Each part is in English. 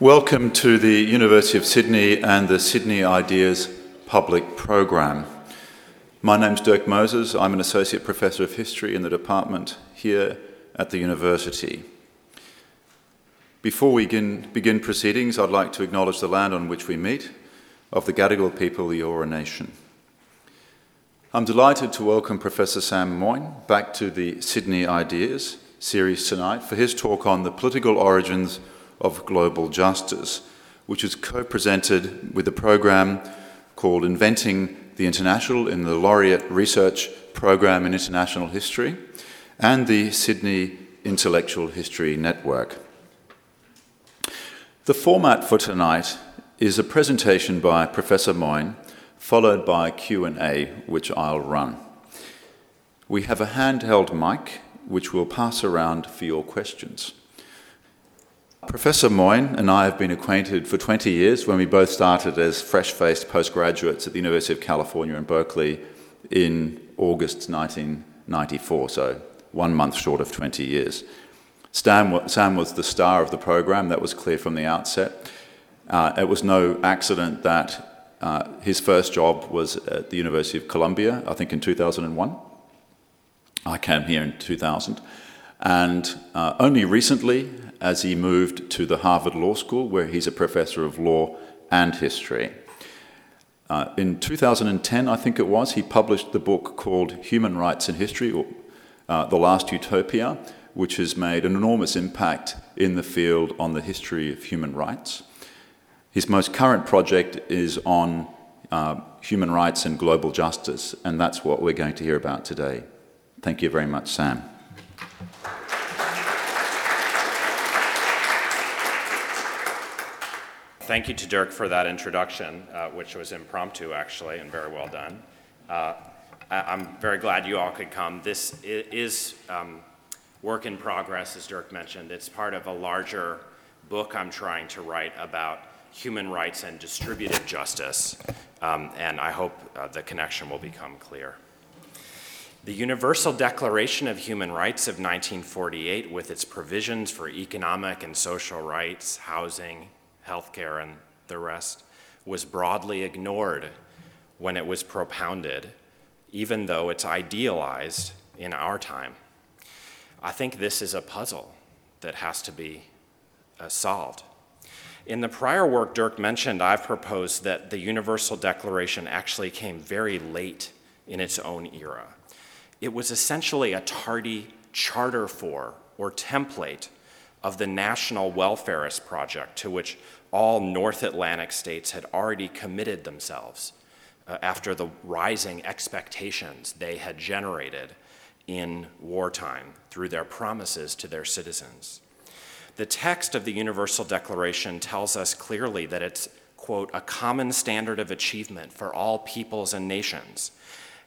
Welcome to the University of Sydney and the Sydney Ideas Public Program. My name's Dirk Moses. I'm an Associate Professor of History in the department here at the University. Before we begin, begin proceedings, I'd like to acknowledge the land on which we meet, of the Gadigal people, the Eora Nation. I'm delighted to welcome Professor Sam Moyn back to the Sydney Ideas series tonight for his talk on the political origins of Global Justice, which is co presented with a program called Inventing the International in the Laureate Research Program in International History and the Sydney Intellectual History Network. The format for tonight is a presentation by Professor Moyn, followed by Q&A, which I'll run. We have a handheld mic, which we'll pass around for your questions. Professor Moyn and I have been acquainted for 20 years when we both started as fresh faced postgraduates at the University of California in Berkeley in August 1994, so one month short of 20 years. Stan, Sam was the star of the program, that was clear from the outset. Uh, it was no accident that uh, his first job was at the University of Columbia, I think in 2001. I came here in 2000. And uh, only recently as he moved to the Harvard Law School, where he's a professor of law and history. Uh, in 2010, I think it was, he published the book called Human Rights in History, or uh, The Last Utopia, which has made an enormous impact in the field on the history of human rights. His most current project is on uh, human rights and global justice, and that's what we're going to hear about today. Thank you very much, Sam. Thank you to Dirk for that introduction, uh, which was impromptu actually and very well done. Uh, I- am very glad you all could come. This is um, work in progress, as Dirk mentioned. It's part of a larger book I'm trying to write about human rights and distributive justice, um, and I hope uh, the connection will become clear. The Universal Declaration of Human Rights of 1948, with its provisions for economic and social rights, housing, healthcare, and the rest, was broadly ignored when it was propounded, even though it's idealized in our time. I think this is a puzzle that has to be uh, solved. In the prior work Dirk mentioned, I've proposed that the Universal Declaration actually came very late in its own era. It was essentially a tardy charter for or template of the National Welfarist Project, to which all North Atlantic states had already committed themselves uh, after the rising expectations they had generated in wartime through their promises to their citizens. The text of the Universal Declaration tells us clearly that it's, quote, a common standard of achievement for all peoples and nations.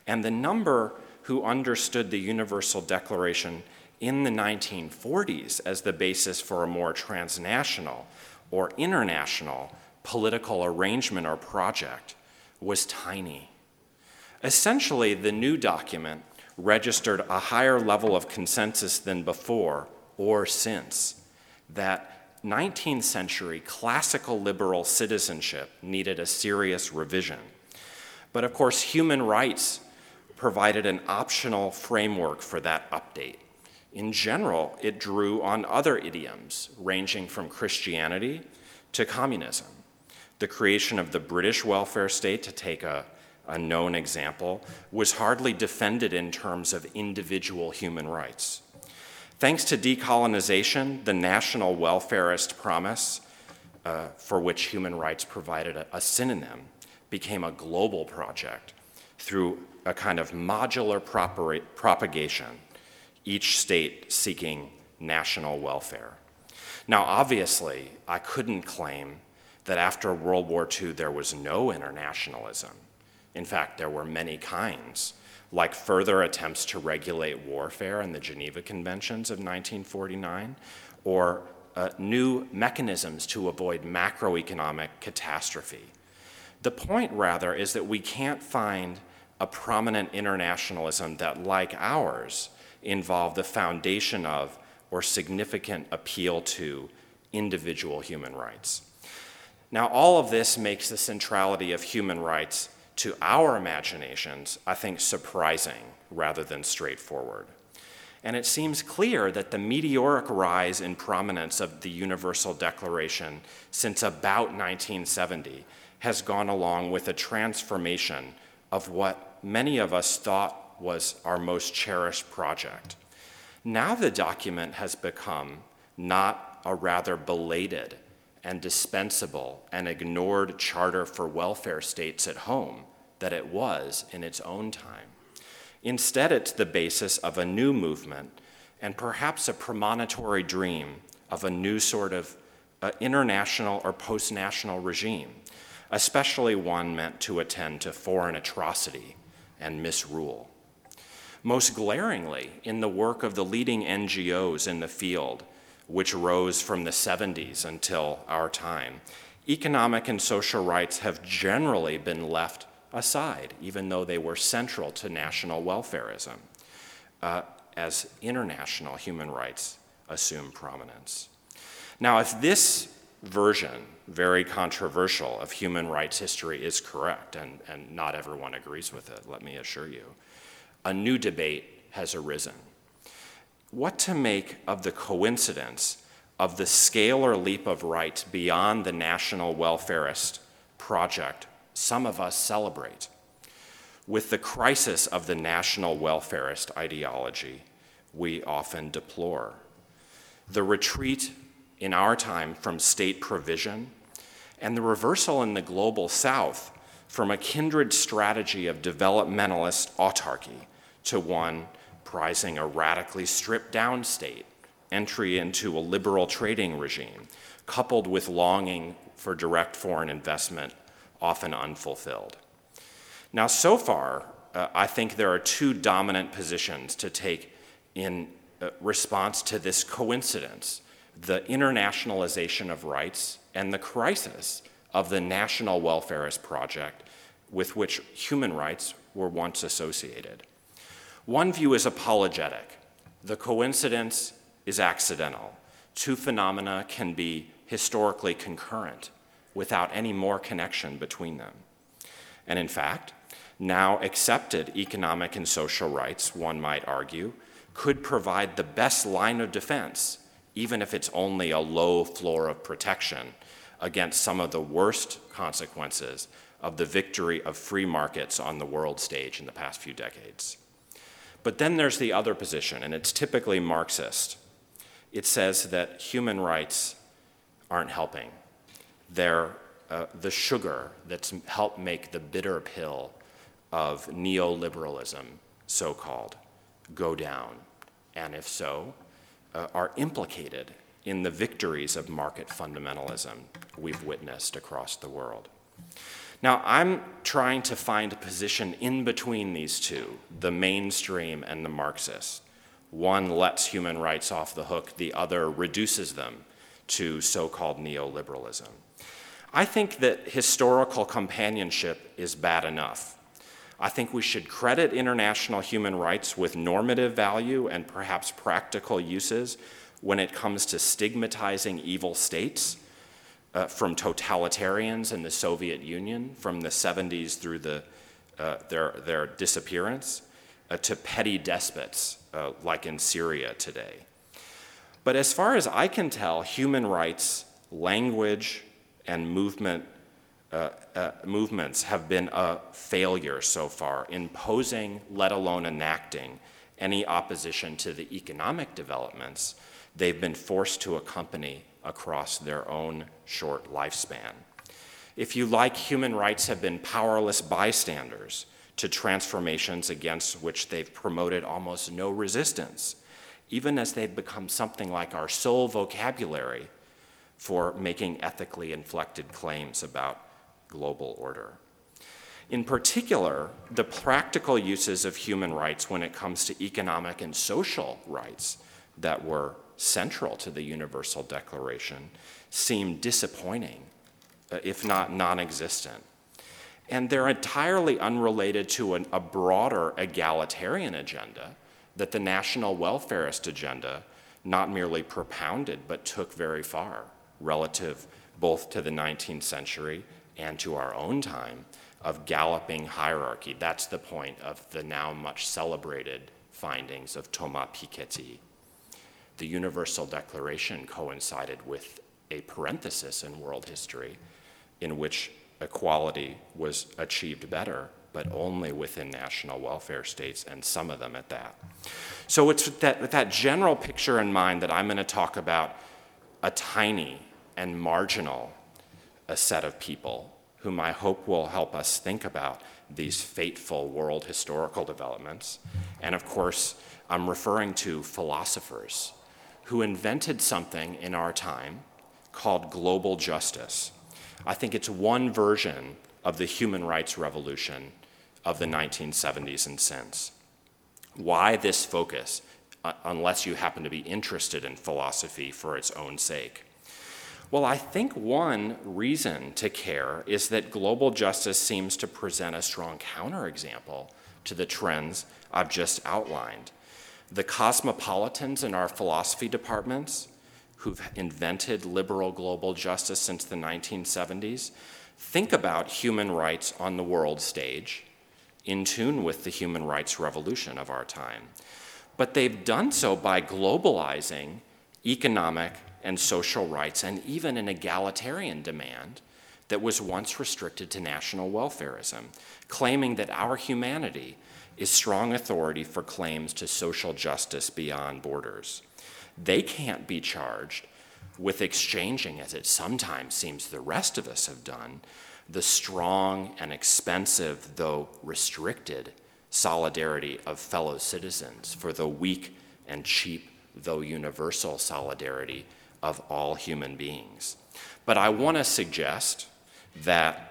And the number who understood the Universal Declaration in the 1940s as the basis for a more transnational or international political arrangement or project was tiny. Essentially, the new document registered a higher level of consensus than before or since that 19th century classical liberal citizenship needed a serious revision. But of course, human rights provided an optional framework for that update. In general, it drew on other idioms, ranging from Christianity to communism. The creation of the British welfare state, to take a, a known example, was hardly defended in terms of individual human rights. Thanks to decolonization, the national welfarist promise, uh, for which human rights provided a, a synonym, became a global project through a kind of modular propagation each state seeking national welfare. Now, obviously, I couldn't claim that after World War II there was no internationalism. In fact, there were many kinds, like further attempts to regulate warfare in the Geneva Conventions of 1949, or uh, new mechanisms to avoid macroeconomic catastrophe. The point, rather, is that we can't find a prominent internationalism that, like ours, involve the foundation of or significant appeal to individual human rights. Now, all of this makes the centrality of human rights to our imaginations, I think, surprising rather than straightforward. And it seems clear that the meteoric rise in prominence of the Universal Declaration since about 1970 has gone along with a transformation of what many of us thought was our most cherished project. Now the document has become not a rather belated and dispensable and ignored charter for welfare states at home that it was in its own time. Instead, it's the basis of a new movement and perhaps a premonitory dream of a new sort of uh, international or post national regime, especially one meant to attend to foreign atrocity and misrule. Most glaringly, in the work of the leading NGOs in the field, which rose from the 70s until our time, economic and social rights have generally been left aside, even though they were central to national welfareism, uh, as international human rights assume prominence. Now, if this version, very controversial, of human rights history is correct, and, and not everyone agrees with it, let me assure you, a new debate has arisen what to make of the coincidence of the scalar leap of rights beyond the national welfarist project some of us celebrate, with the crisis of the national welfarist ideology we often deplore. The retreat in our time from state provision and the reversal in the global south from a kindred strategy of developmentalist autarky to one prizing a radically stripped down state, entry into a liberal trading regime, coupled with longing for direct foreign investment, often unfulfilled. Now, so far, uh, I think there are two dominant positions to take in uh, response to this coincidence the internationalization of rights and the crisis of the national welfarist project with which human rights were once associated. One view is apologetic. The coincidence is accidental. Two phenomena can be historically concurrent without any more connection between them. And in fact, now accepted economic and social rights, one might argue, could provide the best line of defense, even if it's only a low floor of protection against some of the worst consequences of the victory of free markets on the world stage in the past few decades. But then there's the other position, and it's typically Marxist. It says that human rights aren't helping. They're uh, the sugar that's helped make the bitter pill of neoliberalism, so called, go down. And if so, uh, are implicated in the victories of market fundamentalism we've witnessed across the world. Now, I'm trying to find a position in between these two, the mainstream and the Marxist. One lets human rights off the hook, the other reduces them to so called neoliberalism. I think that historical companionship is bad enough. I think we should credit international human rights with normative value and perhaps practical uses when it comes to stigmatizing evil states uh, from totalitarians in the Soviet Union from the 70s through the, uh, their, their disappearance uh, to petty despots uh, like in Syria today. But as far as I can tell, human rights, language, and movement, uh, uh, movements have been a failure so far, imposing, let alone enacting, any opposition to the economic developments they've been forced to accompany across their own short lifespan. If you like, human rights have been powerless bystanders to transformations against which they've promoted almost no resistance, even as they've become something like our sole vocabulary for making ethically inflected claims about global order. In particular, the practical uses of human rights when it comes to economic and social rights that were central to the Universal Declaration seem disappointing, uh, if not non existent. And they're entirely unrelated to an, a broader egalitarian agenda that the national welfarist agenda not merely propounded but took very far relative both to the 19th century and to our own time of galloping hierarchy. That's the point of the now much celebrated findings of Thomas Piketty. The Universal Declaration coincided with a parenthesis in world history in which equality was achieved better, but only within national welfare states, and some of them at that. So it's with that, with that general picture in mind that I'm going to talk about a tiny and marginal a set of people whom I hope will help us think about these fateful world historical developments. And of course, I'm referring to philosophers who invented something in our time called global justice. I think it's one version of the human rights revolution of the 1970s and since. Why this focus, uh, unless you happen to be interested in philosophy for its own sake? Well, I think one reason to care is that global justice seems to present a strong counterexample to the trends I've just outlined. The cosmopolitans in our philosophy departments, who've invented liberal global justice since the 1970s, think about human rights on the world stage, in tune with the human rights revolution of our time. But they've done so by globalizing economic and social rights, and even an egalitarian demand that was once restricted to national welfareism, claiming that our humanity is strong authority for claims to social justice beyond borders. They can't be charged with exchanging, as it sometimes seems the rest of us have done, the strong and expensive, though restricted, solidarity of fellow citizens for the weak and cheap, though universal solidarity of all human beings. But I want to suggest that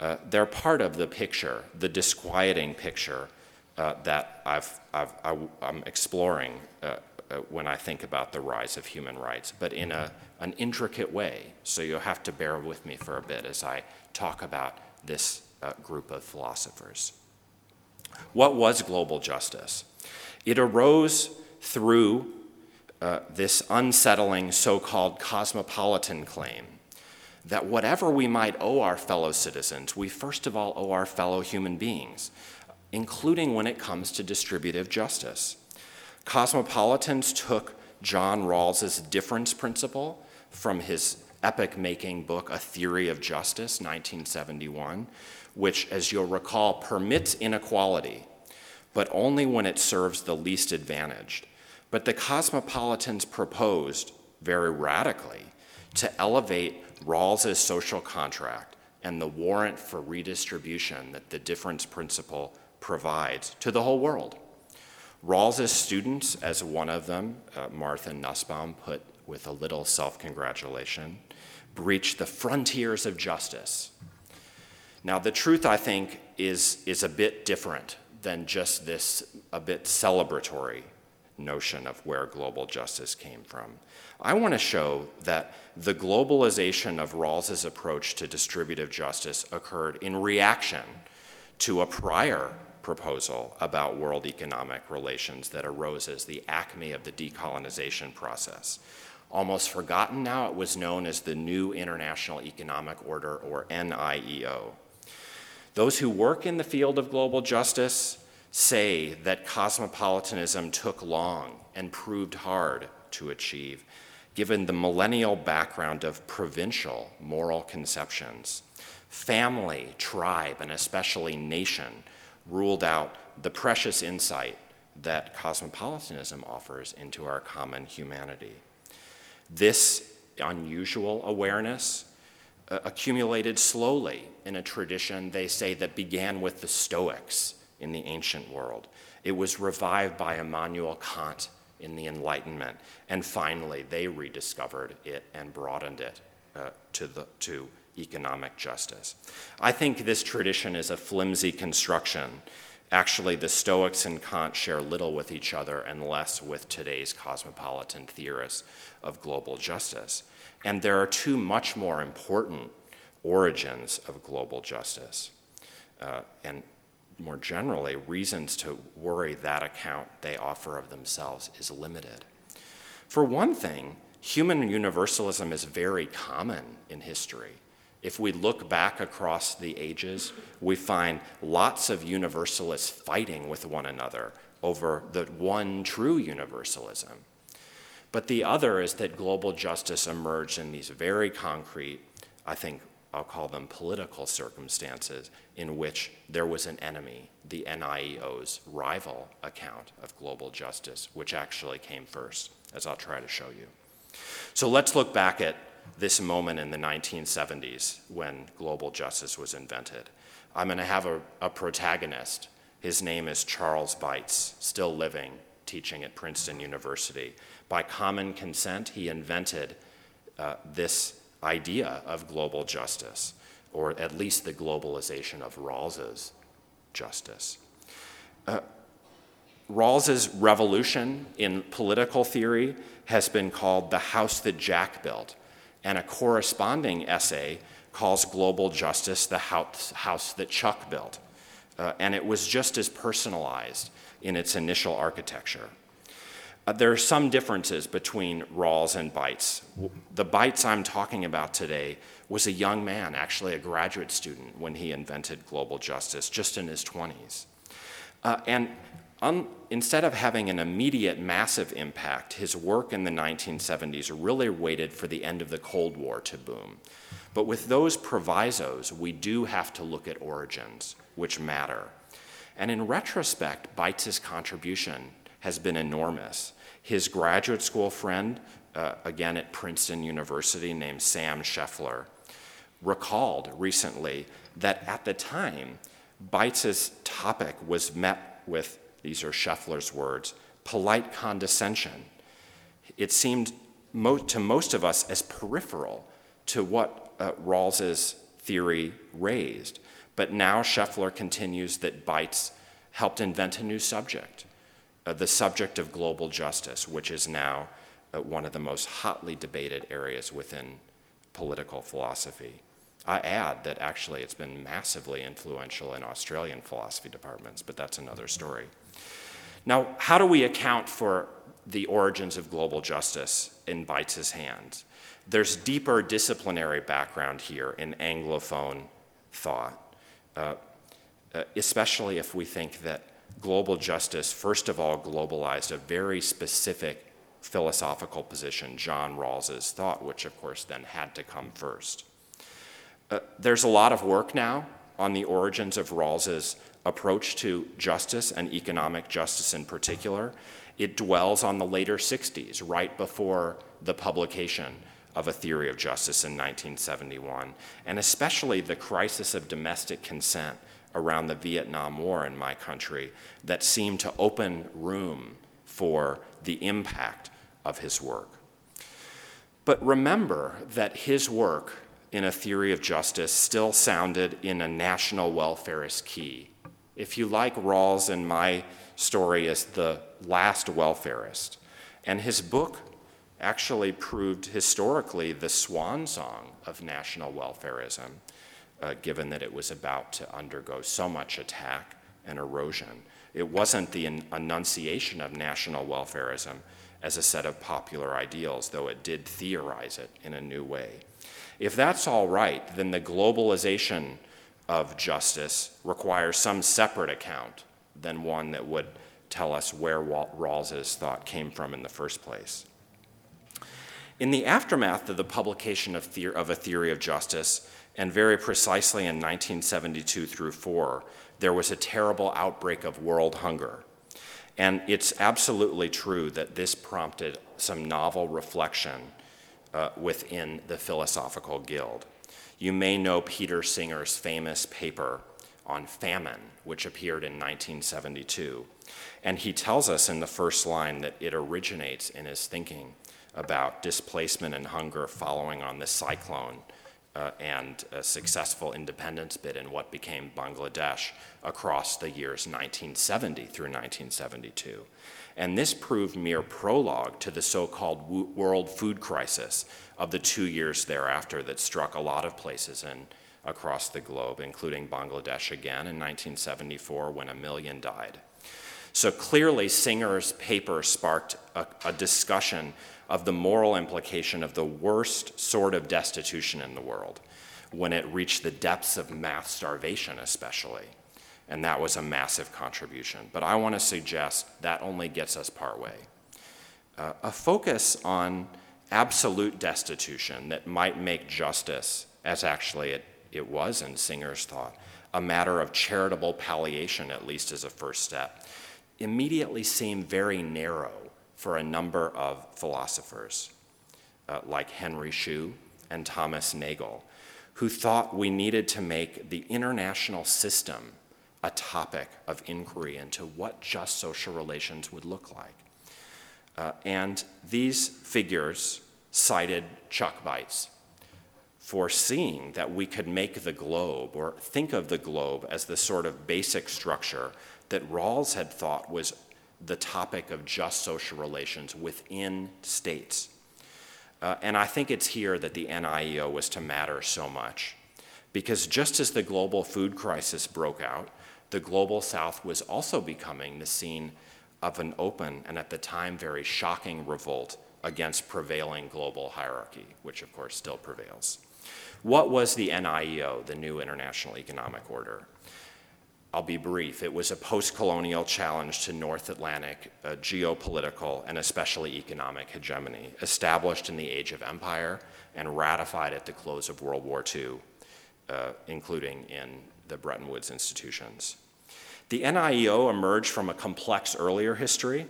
uh, they're part of the picture, the disquieting picture uh, that I've, I've, I, am exploring uh, uh, when I think about the rise of human rights, but in a, an intricate way. So you'll have to bear with me for a bit as I talk about this uh, group of philosophers. What was global justice? It arose through uh, this unsettling so called cosmopolitan claim that whatever we might owe our fellow citizens, we first of all owe our fellow human beings, including when it comes to distributive justice. Cosmopolitans took John Rawls's difference principle from his epic making book, A Theory of Justice, 1971, which, as you'll recall, permits inequality, but only when it serves the least advantaged. But the cosmopolitans proposed, very radically, to elevate Rawls's social contract and the warrant for redistribution that the difference principle provides to the whole world. Rawls's students, as one of them, uh, Martha Nussbaum, put with a little self congratulation, breached the frontiers of justice. Now, the truth, I think, is, is a bit different than just this a bit celebratory notion of where global justice came from. I want to show that the globalization of Rawls's approach to distributive justice occurred in reaction to a prior proposal about world economic relations that arose as the acme of the decolonization process. Almost forgotten now, it was known as the New International Economic Order, or NIEO. Those who work in the field of global justice say that cosmopolitanism took long and proved hard to achieve, given the millennial background of provincial moral conceptions. Family, tribe, and especially nation ruled out the precious insight that cosmopolitanism offers into our common humanity. This unusual awareness uh, accumulated slowly in a tradition, they say, that began with the Stoics in the ancient world. It was revived by Immanuel Kant in the Enlightenment. And finally, they rediscovered it and broadened it uh, to, the, to economic justice. I think this tradition is a flimsy construction. Actually, the Stoics and Kant share little with each other and less with today's cosmopolitan theorists of global justice. And there are two much more important origins of global justice. Uh, and more generally, reasons to worry that account they offer of themselves is limited. For one thing, human universalism is very common in history. If we look back across the ages, we find lots of universalists fighting with one another over the one true universalism. But the other is that global justice emerged in these very concrete, I think I'll call them political circumstances, in which there was an enemy, the NIEO's rival account of global justice, which actually came first, as I'll try to show you. So let's look back at this moment in the 1970s when global justice was invented. I'm going to have a, a protagonist. His name is Charles Beitz, still living, teaching at Princeton University. By common consent, he invented uh, this idea of global justice, or at least the globalization of Rawls's justice. Uh, Rawls's revolution in political theory has been called the house that Jack built, and a corresponding essay calls global justice the house, house that Chuck built. Uh, and it was just as personalized in its initial architecture. Uh, there are some differences between Rawls and Beitz. The Beitz I'm talking about today was a young man, actually a graduate student, when he invented global justice, just in his 20s. Uh, and un- instead of having an immediate massive impact, his work in the 1970s really waited for the end of the Cold War to boom. But with those provisos, we do have to look at origins, which matter. And in retrospect, Beitz's contribution has been enormous. His graduate school friend, uh, again at Princeton University, named Sam Scheffler, recalled recently that at the time, Beitz's topic was met with, these are Scheffler's words, polite condescension. It seemed mo- to most of us as peripheral to what uh, Rawls's theory raised. But now Scheffler continues that Beitz helped invent a new subject, uh, the subject of global justice, which is now uh, one of the most hotly debated areas within political philosophy. I add that actually it's been massively influential in Australian philosophy departments, but that's another story. Now, how do we account for the origins of global justice in Beitz's hands? There's deeper disciplinary background here in Anglophone thought, uh, uh, especially if we think that global justice, first of all, globalized a very specific philosophical position, John Rawls's thought, which of course then had to come first. Uh, there's a lot of work now on the origins of Rawls's approach to justice and economic justice in particular. It dwells on the later 60s, right before the publication of a theory of justice in 1971, and especially the crisis of domestic consent around the Vietnam War in my country that seemed to open room for the impact of his work. But remember that his work in a theory of justice still sounded in a national welfarist key. If you like Rawls and my story as the last welfarist, and his book actually proved historically the swan song of national welfarism, uh, given that it was about to undergo so much attack and erosion. It wasn't the enunciation of national welfarism as a set of popular ideals, though it did theorize it in a new way. If that's all right, then the globalization of justice requires some separate account than one that would tell us where Rawls's thought came from in the first place. In the aftermath of the publication of, the- of a theory of justice, and very precisely in 1972 through 4, there was a terrible outbreak of world hunger. And it's absolutely true that this prompted some novel reflection uh, within the Philosophical Guild. You may know Peter Singer's famous paper on famine, which appeared in 1972. And he tells us in the first line that it originates in his thinking about displacement and hunger following on the cyclone uh, and a successful independence bid in what became Bangladesh across the years 1970 through 1972. And this proved mere prologue to the so called world food crisis of the two years thereafter that struck a lot of places in, across the globe, including Bangladesh again in 1974 when a million died. So clearly, Singer's paper sparked a, a discussion of the moral implication of the worst sort of destitution in the world when it reached the depths of mass starvation, especially. And that was a massive contribution. But I want to suggest that only gets us partway. Uh, a focus on absolute destitution that might make justice, as actually it, it was in Singer's thought, a matter of charitable palliation, at least as a first step, immediately seemed very narrow for a number of philosophers, uh, like Henry Shue and Thomas Nagel, who thought we needed to make the international system a topic of inquiry into what just social relations would look like. Uh, and these figures cited Chuck Beitz, foreseeing that we could make the globe or think of the globe as the sort of basic structure that Rawls had thought was the topic of just social relations within states. Uh, and I think it's here that the NIEO was to matter so much. Because just as the global food crisis broke out, the global south was also becoming the scene of an open and at the time very shocking revolt against prevailing global hierarchy, which of course still prevails. What was the NIEO, the new international economic order? I'll be brief. It was a post colonial challenge to North Atlantic uh, geopolitical and especially economic hegemony, established in the Age of Empire and ratified at the close of World War II, uh, including in the Bretton Woods institutions. The NIEO emerged from a complex earlier history,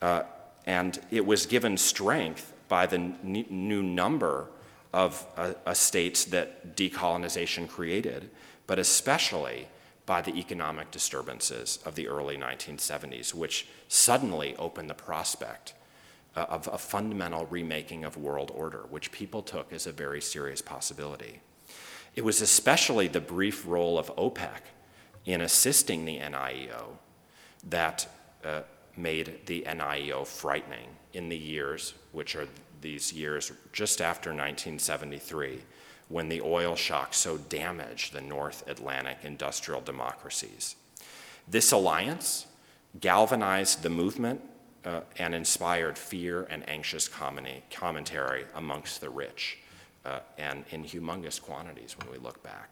uh, and it was given strength by the n- new number of uh, states that decolonization created, but especially by the economic disturbances of the early 1970s, which suddenly opened the prospect uh, of a fundamental remaking of world order, which people took as a very serious possibility. It was especially the brief role of OPEC in assisting the NIEO that uh, made the NIEO frightening in the years, which are these years just after 1973, when the oil shock so damaged the North Atlantic industrial democracies. This alliance galvanized the movement uh, and inspired fear and anxious commentary amongst the rich, uh, and in humongous quantities when we look back.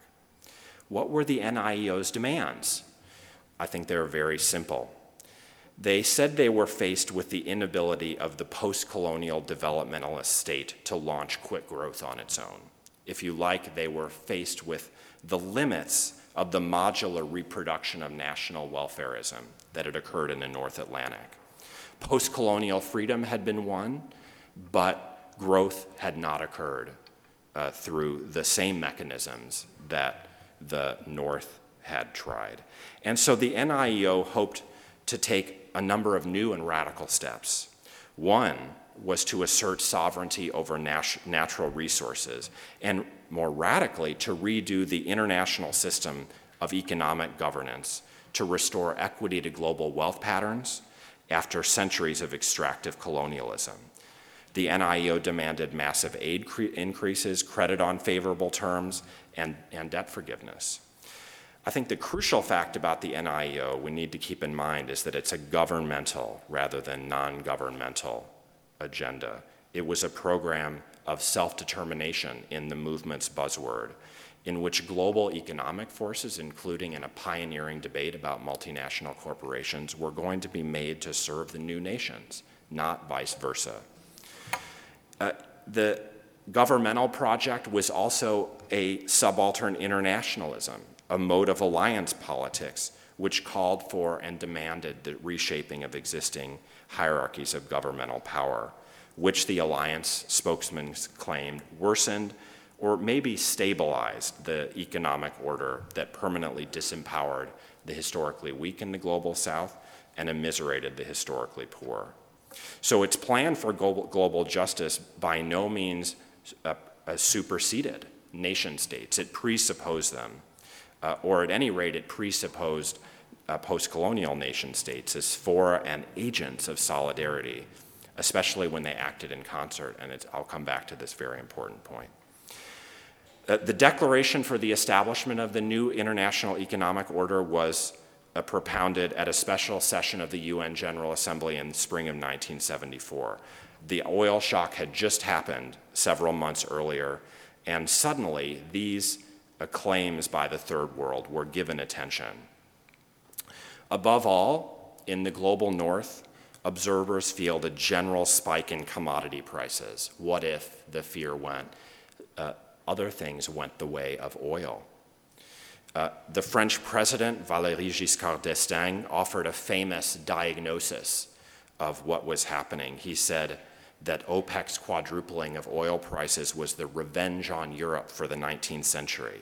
What were the NIEO's demands? I think they're very simple. They said they were faced with the inability of the post colonial developmentalist state to launch quick growth on its own. If you like, they were faced with the limits of the modular reproduction of national welfareism that had occurred in the North Atlantic. Post colonial freedom had been won, but growth had not occurred uh, through the same mechanisms that the North had tried. And so the NIEO hoped to take a number of new and radical steps. One was to assert sovereignty over nat- natural resources, and more radically, to redo the international system of economic governance to restore equity to global wealth patterns after centuries of extractive colonialism. The NIEO demanded massive aid cre- increases, credit on favorable terms, and, and debt forgiveness. I think the crucial fact about the NIEO we need to keep in mind is that it's a governmental rather than non governmental agenda. It was a program of self determination in the movement's buzzword, in which global economic forces, including in a pioneering debate about multinational corporations, were going to be made to serve the new nations, not vice versa. Uh, the governmental project was also a subaltern internationalism a mode of alliance politics which called for and demanded the reshaping of existing hierarchies of governmental power, which the alliance spokesman claimed worsened or maybe stabilized the economic order that permanently disempowered the historically weak in the global south and immiserated the historically poor. So its plan for global, global justice by no means uh, uh, superseded nation states, it presupposed them uh, or at any rate, it presupposed uh, post colonial nation states as for and agents of solidarity, especially when they acted in concert. And I'll come back to this very important point. The declaration for the establishment of the new international economic order was propounded at a special session of the UN General Assembly in spring of 1974. The oil shock had just happened several months earlier, and suddenly these uh, claims by the third world were given attention. Above all, in the global north, observers feel a general spike in commodity prices. What if the fear went, uh, other things went the way of oil? Uh, the French president, Valéry Giscard d'Estaing, offered a famous diagnosis of what was happening. He said that OPEC's quadrupling of oil prices was the revenge on Europe for the 19th century.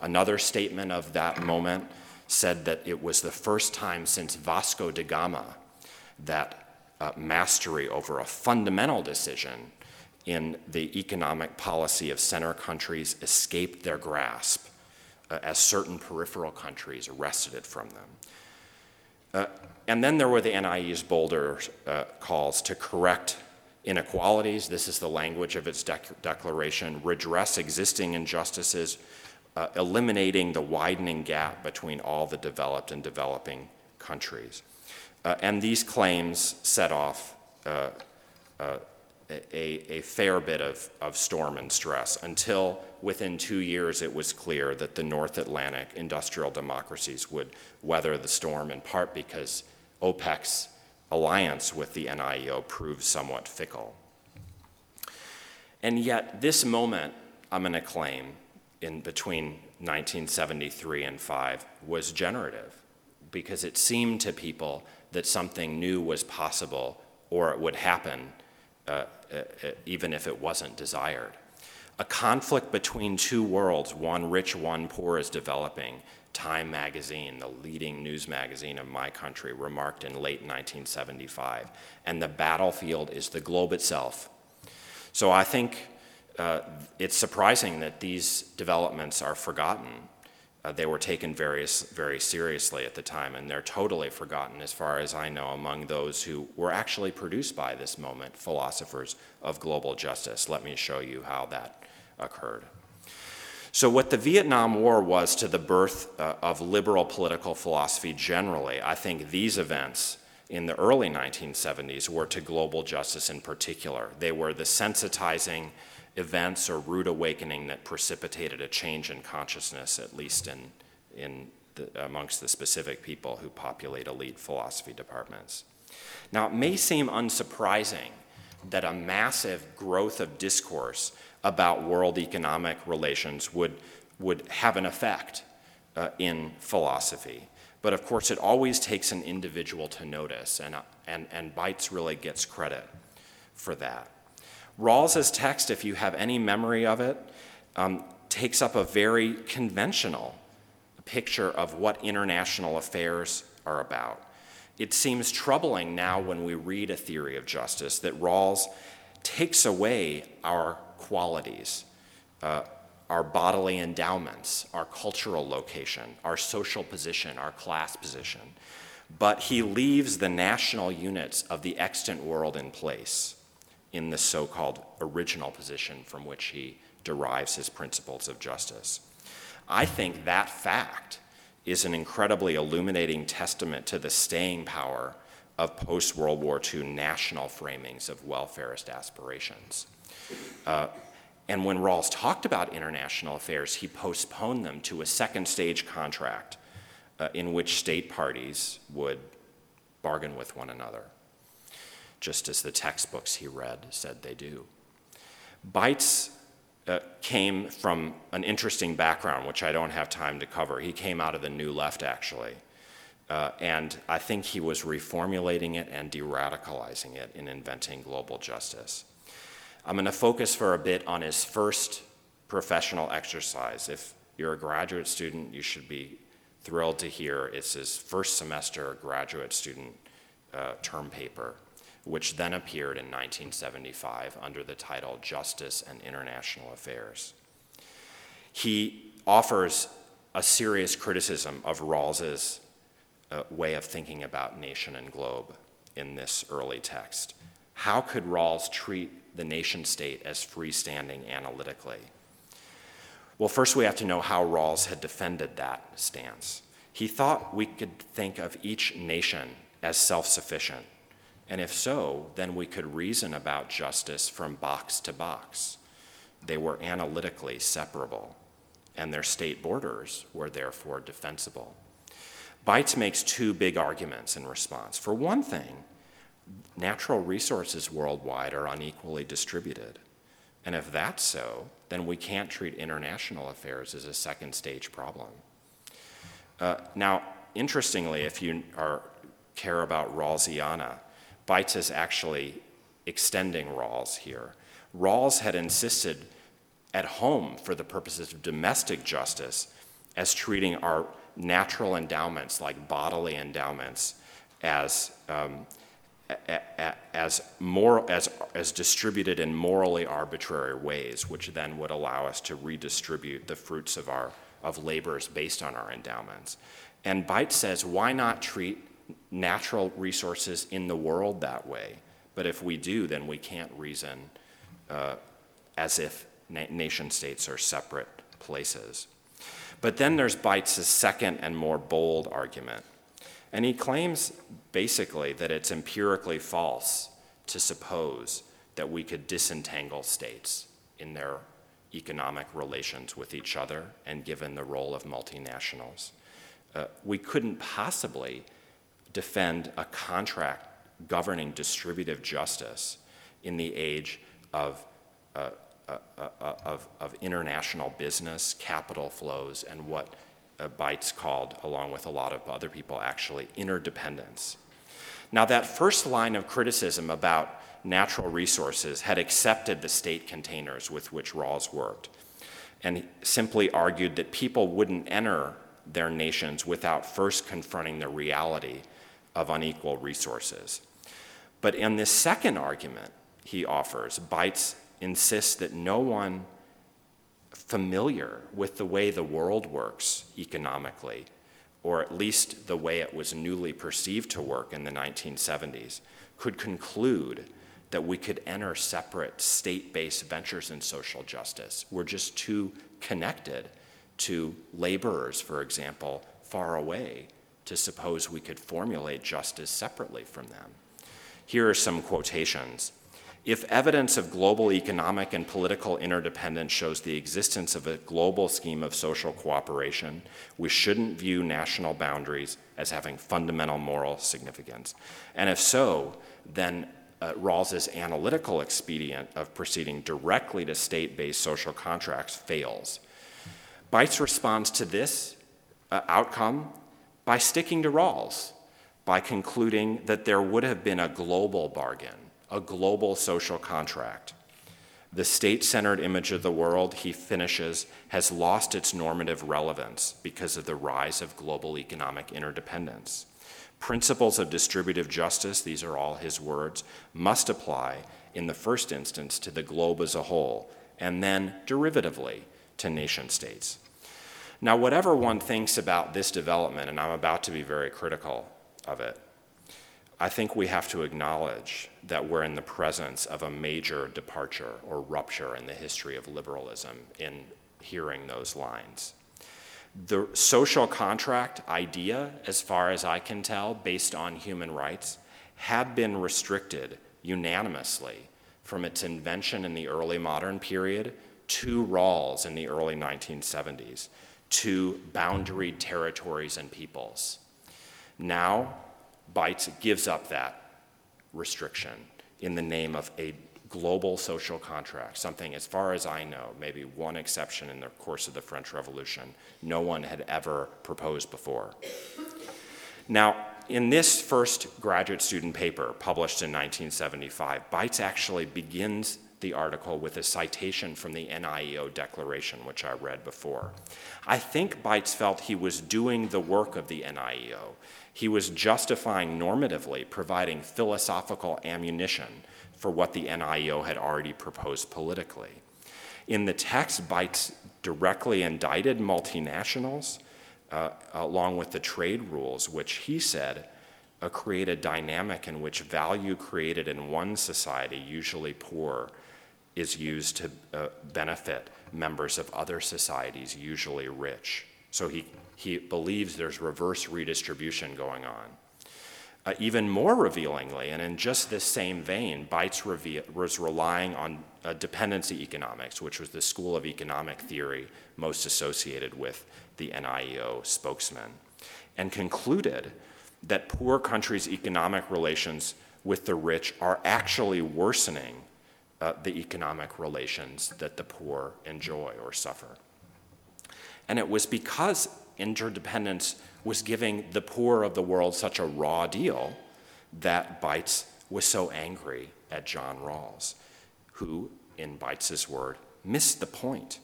Another statement of that moment said that it was the first time since Vasco da Gama that uh, mastery over a fundamental decision in the economic policy of center countries escaped their grasp uh, as certain peripheral countries wrested it from them. Uh, and then there were the NIE's bolder uh, calls to correct inequalities. This is the language of its dec- declaration redress existing injustices, uh, eliminating the widening gap between all the developed and developing countries. Uh, and these claims set off uh, uh, a, a, fair bit of, of storm and stress until within two years it was clear that the North Atlantic industrial democracies would weather the storm, in part because OPEC's alliance with the NIEO proved somewhat fickle. And yet, this moment, I'm going to claim, in between 1973 and 5 was generative because it seemed to people that something new was possible or it would happen uh, uh, even if it wasn't desired. A conflict between two worlds, one rich, one poor, is developing. Time magazine, the leading news magazine of my country, remarked in late 1975. And the battlefield is the globe itself. So I think uh, it's surprising that these developments are forgotten uh, they were taken very, very seriously at the time, and they're totally forgotten, as far as I know, among those who were actually produced by this moment, philosophers of global justice. Let me show you how that occurred. So, what the Vietnam War was to the birth uh, of liberal political philosophy generally, I think these events in the early 1970s were to global justice in particular. They were the sensitizing events or rude awakening that precipitated a change in consciousness, at least in, in the, amongst the specific people who populate elite philosophy departments. Now, it may seem unsurprising that a massive growth of discourse about world economic relations would, would have an effect uh, in philosophy. But of course, it always takes an individual to notice, and, and, and Beitz really gets credit for that. Rawls's text, if you have any memory of it, um, takes up a very conventional picture of what international affairs are about. It seems troubling now when we read a theory of justice that Rawls takes away our qualities, uh, our bodily endowments, our cultural location, our social position, our class position, but he leaves the national units of the extant world in place in the so called original position from which he derives his principles of justice. I think that fact is an incredibly illuminating testament to the staying power of post World War II national framings of welfarist aspirations. Uh, and when Rawls talked about international affairs, he postponed them to a second stage contract uh, in which state parties would bargain with one another just as the textbooks he read said they do. Beitz uh, came from an interesting background, which I don't have time to cover. He came out of the New Left, actually. Uh, and I think he was reformulating it and de radicalizing it in inventing global justice. I'm going to focus for a bit on his first professional exercise. If you're a graduate student, you should be thrilled to hear it's his first semester graduate student uh, term paper which then appeared in 1975 under the title Justice and International Affairs. He offers a serious criticism of Rawls's uh, way of thinking about nation and globe in this early text. How could Rawls treat the nation state as freestanding analytically? Well, first we have to know how Rawls had defended that stance. He thought we could think of each nation as self sufficient. And if so, then we could reason about justice from box to box. They were analytically separable, and their state borders were therefore defensible. Beitz makes two big arguments in response. For one thing, natural resources worldwide are unequally distributed. And if that's so, then we can't treat international affairs as a second stage problem. Uh, now, interestingly, if you are, care about Rawlsiana, Beitz is actually extending Rawls here. Rawls had insisted at home for the purposes of domestic justice as treating our natural endowments, like bodily endowments, as, um, as, more, as, as distributed in morally arbitrary ways, which then would allow us to redistribute the fruits of our of labors based on our endowments. And Beitz says, why not treat natural resources in the world that way? But if we do, then we can't reason uh, as if na- nation states are separate places. But then there's Beitz's second and more bold argument. And he claims basically that it's empirically false to suppose that we could disentangle states in their economic relations with each other and given the role of multinationals. Uh, we couldn't possibly defend a contract governing distributive justice in the age of uh, uh, uh, of, of, international business, capital flows, and what uh, Beitz called, along with a lot of other people, actually interdependence. Now, that first line of criticism about natural resources had accepted the state containers with which Rawls worked and simply argued that people wouldn't enter their nations without first confronting the reality of unequal resources. But in this second argument he offers, Beitz insists that no one familiar with the way the world works economically, or at least the way it was newly perceived to work in the 1970s, could conclude that we could enter separate state based ventures in social justice. We're just too connected to laborers, for example, far away to suppose we could formulate justice separately from them. Here are some quotations. If evidence of global economic and political interdependence shows the existence of a global scheme of social cooperation, we shouldn't view national boundaries as having fundamental moral significance. And if so, then uh, Rawls's analytical expedient of proceeding directly to state based social contracts fails. Beitz responds to this uh, outcome by sticking to Rawls, by concluding that there would have been a global bargain a global social contract. The state centered image of the world, he finishes, has lost its normative relevance because of the rise of global economic interdependence. Principles of distributive justice, these are all his words, must apply in the first instance to the globe as a whole, and then derivatively to nation states. Now, whatever one thinks about this development, and I'm about to be very critical of it, I think we have to acknowledge that we're in the presence of a major departure or rupture in the history of liberalism in hearing those lines. The social contract idea, as far as I can tell, based on human rights, had been restricted unanimously from its invention in the early modern period to Rawls in the early 1970s to boundaried territories and peoples. Now, Beitz gives up that restriction in the name of a global social contract, something, as far as I know, maybe one exception in the course of the French Revolution, no one had ever proposed before. Now, in this first graduate student paper published in 1975, Beitz actually begins the article with a citation from the NIEO declaration, which I read before. I think Beitz felt he was doing the work of the NIEO. He was justifying normatively, providing philosophical ammunition for what the NIEO had already proposed politically. In the text, Beitz directly indicted multinationals uh, along with the trade rules, which he said uh, create a dynamic in which value created in one society, usually poor, is used to uh, benefit members of other societies, usually rich. So he, he believes there's reverse redistribution going on. Uh, even more revealingly, and in just this same vein, Beitz was relying on uh, dependency economics, which was the school of economic theory most associated with the NIEO spokesman, and concluded that poor countries' economic relations with the rich are actually worsening uh, the economic relations that the poor enjoy or suffer. And it was because interdependence was giving the poor of the world such a raw deal that Beitz was so angry at John Rawls, who, in Beitz's word, missed the point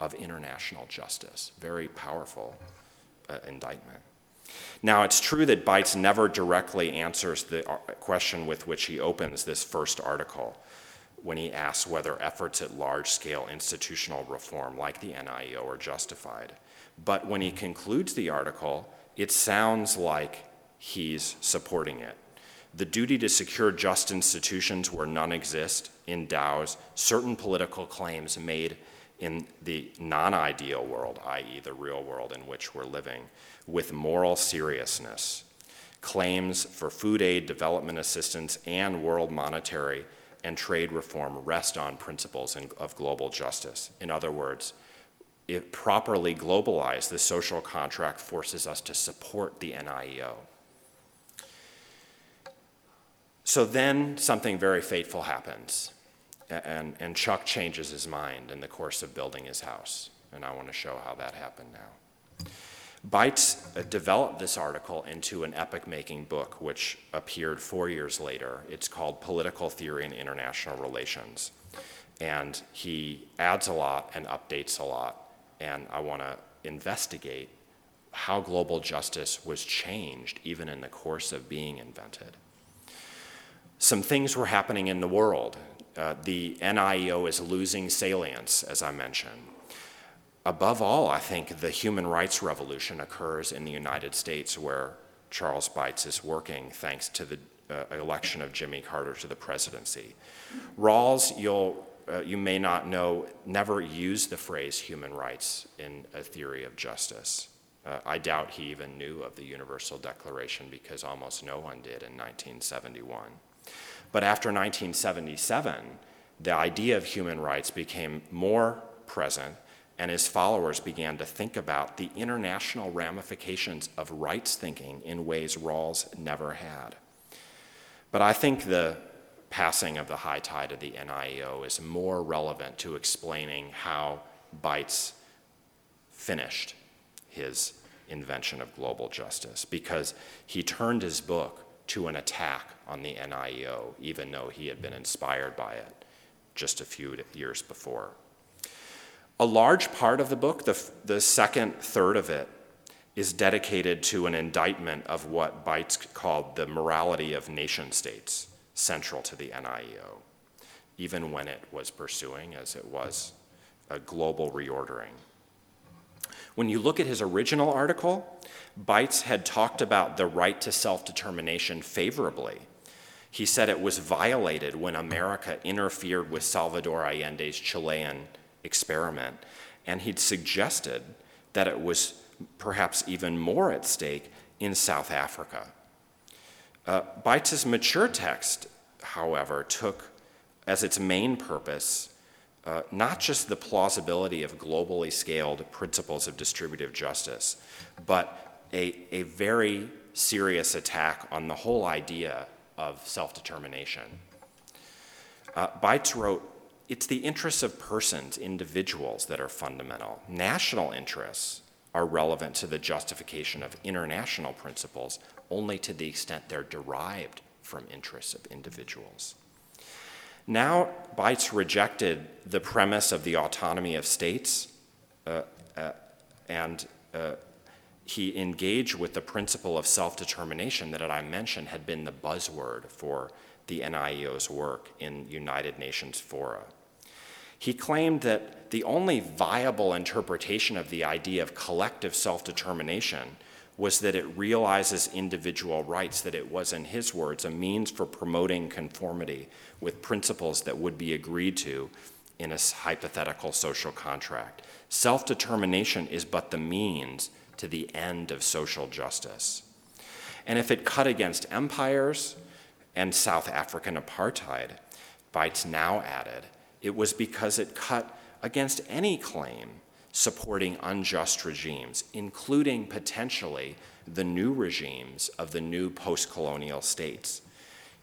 of international justice. Very powerful uh, indictment. Now, it's true that Beitz never directly answers the uh, question with which he opens this first article when he asks whether efforts at large scale institutional reform like the NIEO are justified. But when he concludes the article, it sounds like he's supporting it. The duty to secure just institutions where none exist endows certain political claims made in the non ideal world, i.e., the real world in which we're living, with moral seriousness. Claims for food aid, development assistance, and world monetary and trade reform rest on principles of global justice. In other words, if properly globalized, the social contract forces us to support the NIEO. So then something very fateful happens, and, and Chuck changes his mind in the course of building his house. And I want to show how that happened now. Beitz uh, developed this article into an epoch making book, which appeared four years later. It's called Political Theory and International Relations. And he adds a lot and updates a lot and I want to investigate how global justice was changed even in the course of being invented. Some things were happening in the world. Uh, the NIEO is losing salience, as I mentioned. Above all, I think the human rights revolution occurs in the United States, where Charles Beitz is working thanks to the uh, election of Jimmy Carter to the presidency. Rawls, you'll uh, you may not know, never used the phrase human rights in a theory of justice. Uh, I doubt he even knew of the Universal Declaration because almost no one did in 1971. But after 1977, the idea of human rights became more present, and his followers began to think about the international ramifications of rights thinking in ways Rawls never had. But I think the passing of the high tide of the NIEO is more relevant to explaining how Beitz finished his invention of global justice because he turned his book to an attack on the NIEO, even though he had been inspired by it just a few years before. A large part of the book, the, the second third of it, is dedicated to an indictment of what Beitz called the morality of nation states central to the NIEO, even when it was pursuing, as it was, a global reordering. When you look at his original article, Beitz had talked about the right to self determination favorably. He said it was violated when America interfered with Salvador Allende's Chilean experiment, and he'd suggested that it was perhaps even more at stake in South Africa. Uh, mature text, however, took as its main purpose uh, not just the plausibility of globally scaled principles of distributive justice, but a, a very serious attack on the whole idea of self determination. Uh, Beitz wrote, It's the interests of persons, individuals, that are fundamental. National interests are relevant to the justification of international principles only to the extent they're derived from interests of individuals. Now, Beitz rejected the premise of the autonomy of states, uh, uh, and uh, he engaged with the principle of self determination that I mentioned had been the buzzword for the NIEO's work in United Nations fora. He claimed that the only viable interpretation of the idea of collective self determination was that it realizes individual rights, that it was, in his words, a means for promoting conformity with principles that would be agreed to in a hypothetical social contract. Self determination is but the means to the end of social justice. And if it cut against empires and South African apartheid, Beitz now added, it was because it cut against any claim supporting unjust regimes, including potentially the new regimes of the new post colonial states.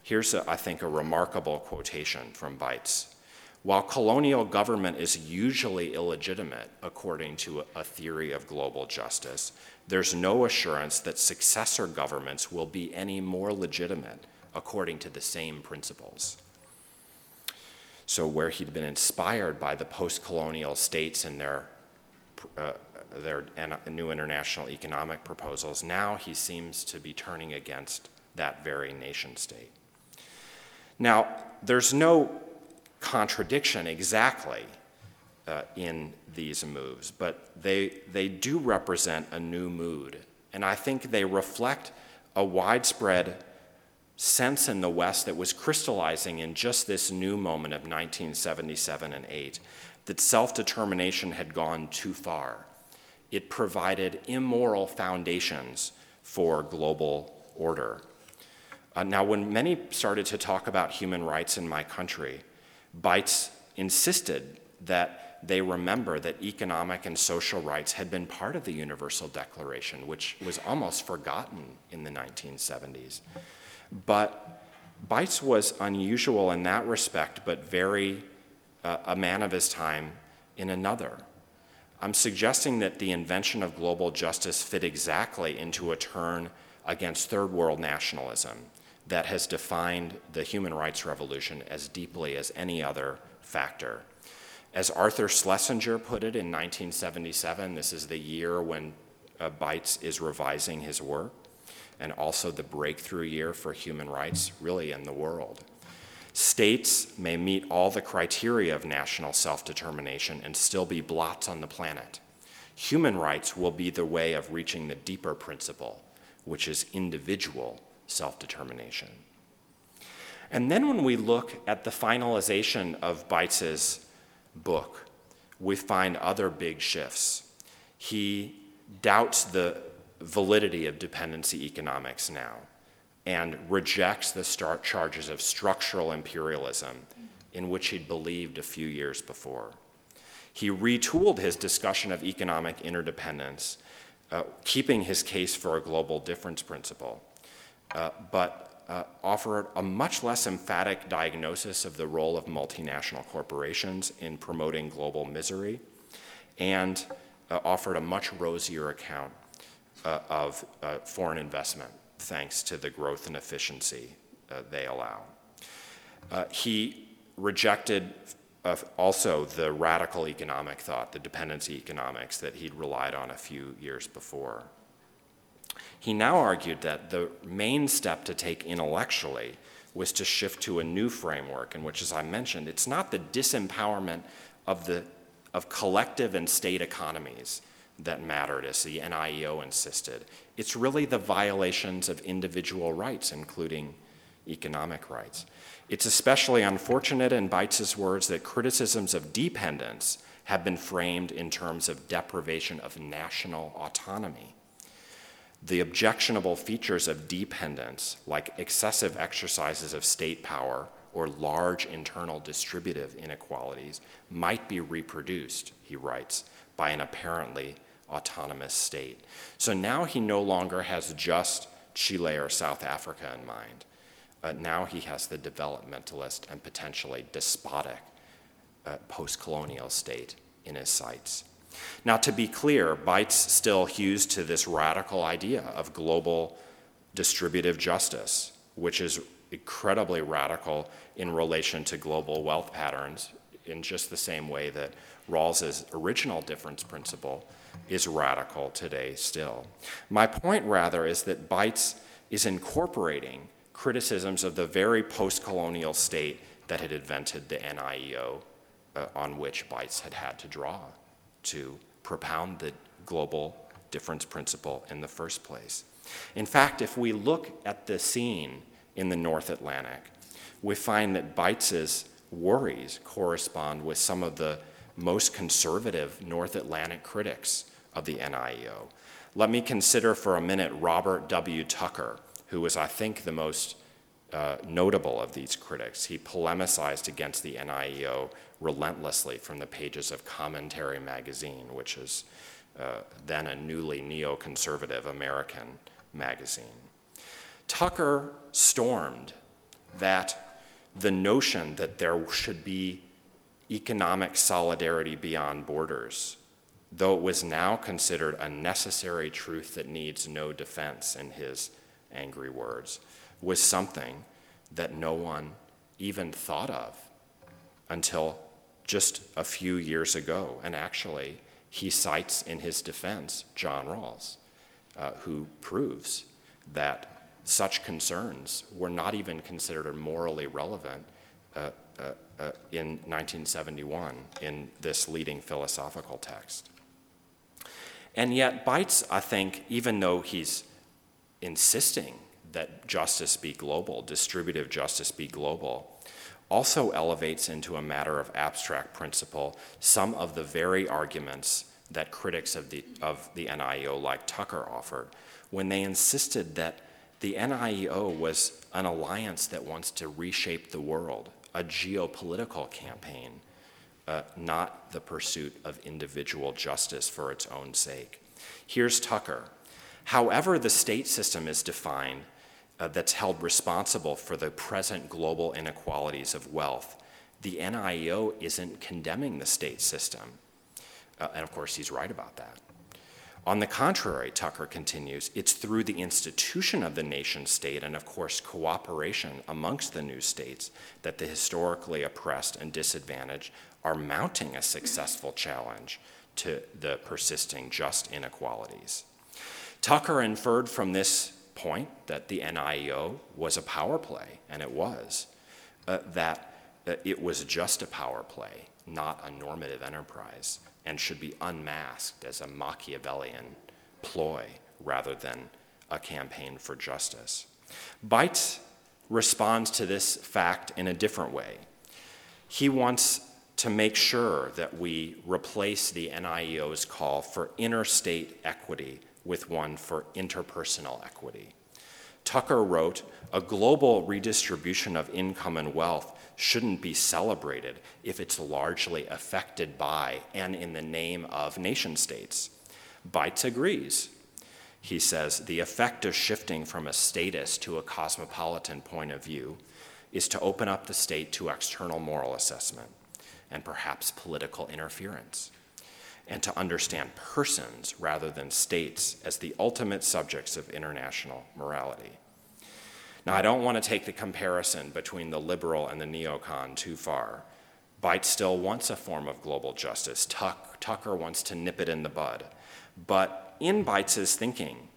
Here's, a, I think, a remarkable quotation from Beitz. While colonial government is usually illegitimate, according to a theory of global justice, there's no assurance that successor governments will be any more legitimate according to the same principles. So, where he'd been inspired by the post colonial states and their, uh, their new international economic proposals, now he seems to be turning against that very nation state. Now, there's no contradiction exactly uh, in these moves, but they, they do represent a new mood. And I think they reflect a widespread sense in the West that was crystallizing in just this new moment of 1977 and 8 that self determination had gone too far. It provided immoral foundations for global order. Uh, now, when many started to talk about human rights in my country, Beitz insisted that they remember that economic and social rights had been part of the Universal Declaration, which was almost forgotten in the 1970s. But Beitz was unusual in that respect, but very uh, a man of his time in another. I'm suggesting that the invention of global justice fit exactly into a turn against third world nationalism that has defined the human rights revolution as deeply as any other factor. As Arthur Schlesinger put it in 1977, this is the year when uh, Beitz is revising his work, and also the breakthrough year for human rights, really, in the world. States may meet all the criteria of national self determination and still be blots on the planet. Human rights will be the way of reaching the deeper principle, which is individual self determination. And then when we look at the finalization of Beitz's book, we find other big shifts. He doubts the validity of dependency economics now and rejects the start charges of structural imperialism in which he'd believed a few years before. He retooled his discussion of economic interdependence, uh, keeping his case for a global difference principle uh, but uh, offered a much less emphatic diagnosis of the role of multinational corporations in promoting global misery, and uh, offered a much rosier account uh, of uh, foreign investment thanks to the growth and efficiency uh, they allow. he rejected uh, also the radical economic thought, the dependency economics that he'd relied on a few years before. He now argued that the main step to take intellectually was to shift to a new framework in which, as I mentioned, it's not the disempowerment of, the, of collective and state economies that mattered, as the NIEO insisted. It's really the violations of individual rights, including economic rights. It's especially unfortunate, in Beitz's words, that criticisms of dependence have been framed in terms of deprivation of national autonomy the objectionable features of dependence, like excessive exercises of state power or large internal distributive inequalities, might be reproduced, he writes, by an apparently autonomous state. So now he no longer has just Chile or South Africa in mind. Uh, now he has the developmentalist and potentially despotic uh, post colonial state in his sights. Now, to be clear, Beitz still hews to this radical idea of global distributive justice, which is incredibly radical in relation to global wealth patterns, in just the same way that Rawls's original difference principle is radical today still. My point, rather, is that Beitz is incorporating criticisms of the very post colonial state that had invented the NIEO uh, on which Beitz had had to draw to propound the global difference principle in the first place. In fact, if we look at the scene in the North Atlantic, we find that Beitz's worries correspond with some of the most conservative North Atlantic critics of the NIEO. Let me consider for a minute Robert W. Tucker, who was, I think, the most uh, notable of these critics. He polemicized against the NIEO relentlessly from the pages of Commentary magazine, which is uh, then a newly neoconservative American magazine. Tucker stormed that the notion that there should be economic solidarity beyond borders, though it was now considered a necessary truth that needs no defense, in his angry words, was something that no one even thought of until just a few years ago. And actually, he cites in his defense John Rawls, uh, who proves that such concerns were not even considered morally relevant uh, uh, Uh, in 1971 in this leading philosophical text. And yet, Beitz, I think, even though he's insisting that justice be global, distributive justice be global, also elevates into a matter of abstract principle some of the very arguments that critics of the, of the NIEO, like Tucker, offered when they insisted that the NIEO was an alliance that wants to reshape the world, a geopolitical campaign, uh, not the pursuit of individual justice for its own sake. Here's Tucker. However, the state system is defined, uh, that's held responsible for the present global inequalities of wealth. The NIEO isn't condemning the state system. Uh, and of course, he's right about that. On the contrary, Tucker continues, it's through the institution of the nation state and, of course, cooperation amongst the new states that the historically oppressed and disadvantaged are mounting a successful challenge to the persisting just inequalities. Tucker inferred from this point that the NIEO was a power play, and it was, uh, that uh, it was just a power play, not a normative enterprise, and should be unmasked as a Machiavellian ploy rather than a campaign for justice. Beitz responds to this fact in a different way. He wants to make sure that we replace the NIEO's call for interstate equity with one for interpersonal equity. Tucker wrote, A global redistribution of income and wealth shouldn't be celebrated if it's largely affected by and in the name of nation states. Beitz agrees. He says the effect of shifting from a status to a cosmopolitan point of view is to open up the state to external moral assessment and perhaps political interference and to understand persons rather than states as the ultimate subjects of international morality. Now, I don't want to take the comparison between the liberal and the neocon too far. Beitz still wants a form of global justice. Tuck, Tucker wants to nip it in the bud. But in Beitz's thinking,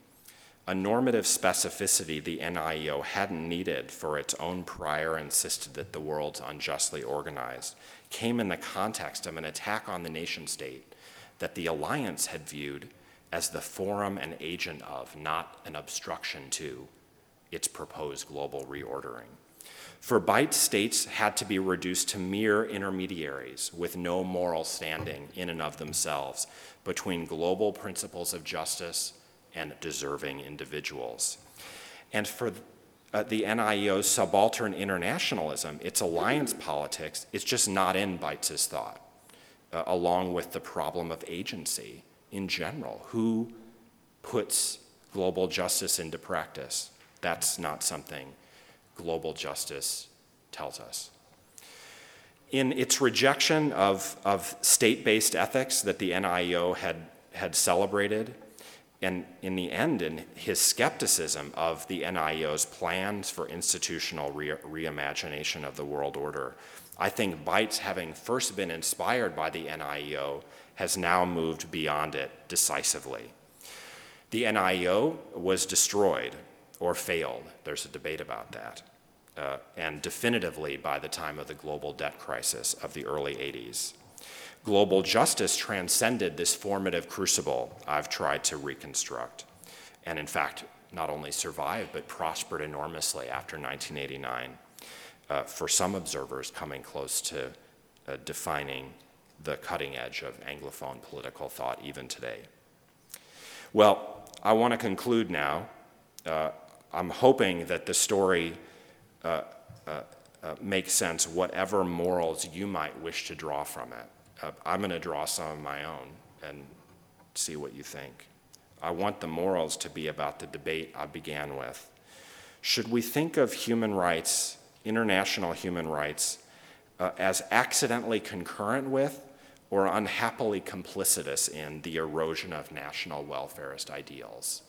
a normative specificity the NIEO hadn't needed for its own prior insisted that the world's unjustly organized came in the context of an attack on the nation state that the alliance had viewed as the forum and agent of, not an obstruction to, its proposed global reordering. For Beitz, states had to be reduced to mere intermediaries with no moral standing in and of themselves between global principles of justice and deserving individuals. And for uh, the NIEO's subaltern internationalism, its alliance politics, it's just not in Beitz's thought uh, along with the problem of agency in general. Who puts global justice into practice? That's not something global justice tells us. In its rejection of, of state based ethics that the NIEO had, had celebrated, and in the end, in his skepticism of the NIEO's plans for institutional re- reimagination of the world order, I think Beitz, having first been inspired by the NIEO, has now moved beyond it decisively. The NIEO was destroyed or failed, there's a debate about that, uh, and definitively by the time of the global debt crisis of the early 80s. Global justice transcended this formative crucible I've tried to reconstruct, and in fact, not only survived, but prospered enormously after 1989 uh, for some observers, coming close to uh, defining the cutting edge of Anglophone political thought even today. Well, I want to conclude now. Uh, I'm hoping that the story uh, uh, uh, makes sense, whatever morals you might wish to draw from it. I'm going to draw some of my own and see what you think. I want the morals to be about the debate I began with. Should we think of human rights, international human rights, uh, as accidentally concurrent with or unhappily complicitous in the erosion of national welfarist ideals?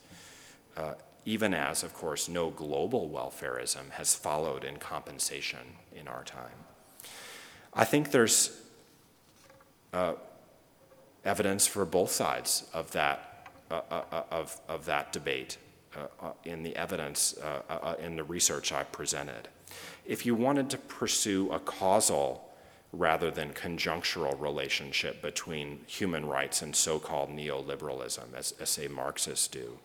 Uh, even as, of course, no global welfareism has followed in compensation in our time. I think there's uh, evidence for both sides of that, uh, uh, uh of, of that debate uh, in the evidence, in the research I presented. If you wanted to pursue a causal rather than conjunctural relationship between human rights and so called neoliberalism, as, as say Marxists do,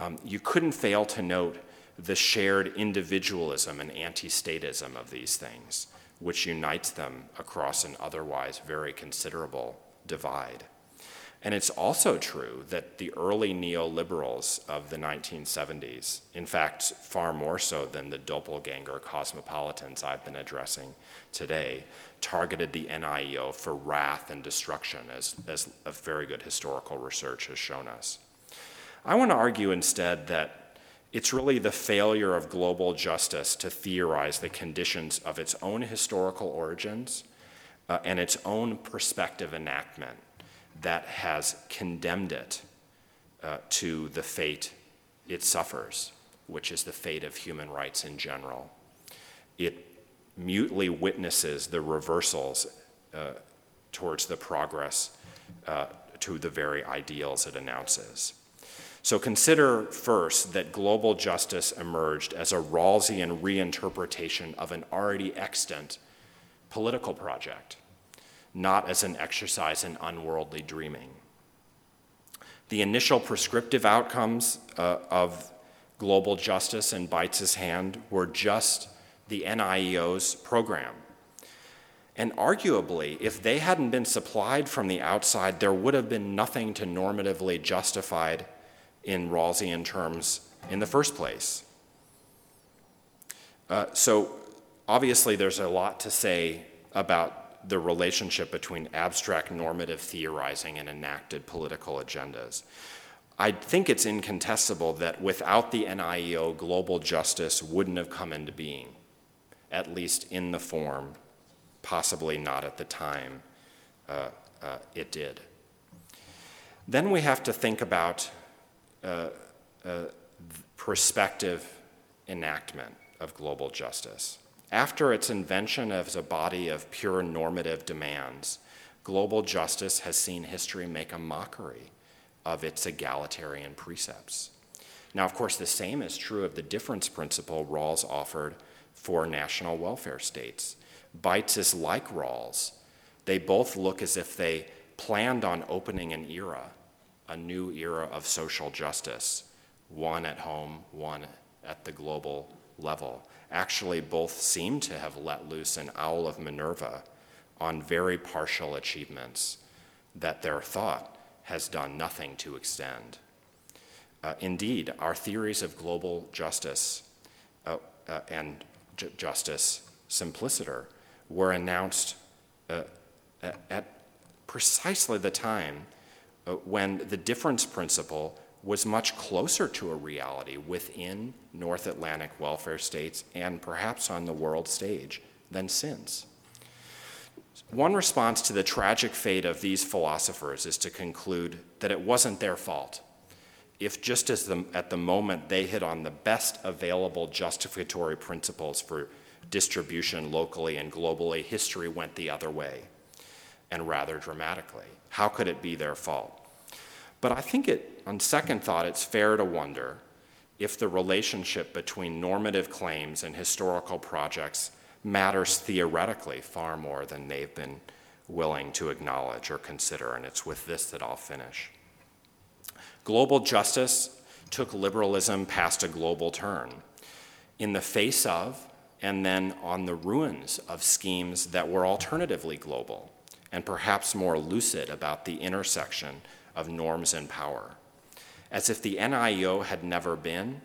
um, you couldn't fail to note the shared individualism and anti statism of these things, which unites them across an otherwise very considerable divide. And it's also true that the early neoliberals of the 1970s, in fact, far more so than the doppelganger cosmopolitans I've been addressing today, targeted the NIEO for wrath and destruction, as, as very good historical research has shown us. I want to argue instead that it's really the failure of global justice to theorize the conditions of its own historical origins uh, and its own prospective enactment that has condemned it uh, to the fate it suffers, which is the fate of human rights in general. It mutely witnesses the reversals uh, towards the progress uh, to the very ideals it announces. So consider first that global justice emerged as a Rawlsian reinterpretation of an already extant political project, not as an exercise in unworldly dreaming. The initial prescriptive outcomes uh, of global justice in Beitz's hand were just the NIEO's program. And arguably, if they hadn't been supplied from the outside, there would have been nothing to normatively justified in Rawlsian terms in the first place. Uh, so, obviously, there's a lot to say about the relationship between abstract normative theorizing and enacted political agendas. I think it's incontestable that without the NIEO, global justice wouldn't have come into being, at least in the form, possibly not at the time uh, uh, it did. Then we have to think about uh, prospective enactment of global justice. After its invention as a body of pure normative demands, global justice has seen history make a mockery of its egalitarian precepts. Now, of course, the same is true of the difference principle Rawls offered for national welfare states. Beitz is like Rawls. They both look as if they planned on opening an era a new era of social justice, one at home, one at the global level. Actually, both seem to have let loose an owl of Minerva on very partial achievements that their thought has done nothing to extend. Uh, indeed, our theories of global justice uh, uh, and justice simpliciter were announced uh, at precisely the time Uh, when the difference principle was much closer to a reality within North Atlantic welfare states and perhaps on the world stage than since. One response to the tragic fate of these philosophers is to conclude that it wasn't their fault. If just as the, at the moment they hit on the best available justificatory principles for distribution locally and globally, history went the other way, and rather dramatically. How could it be their fault? But I think it, on second thought, it's fair to wonder if the relationship between normative claims and historical projects matters theoretically far more than they've been willing to acknowledge or consider. And it's with this that I'll finish. Global justice took liberalism past a global turn. In the face of and then on the ruins of schemes that were alternatively global and perhaps more lucid about the intersection of norms and power. As if the NIEO had never been,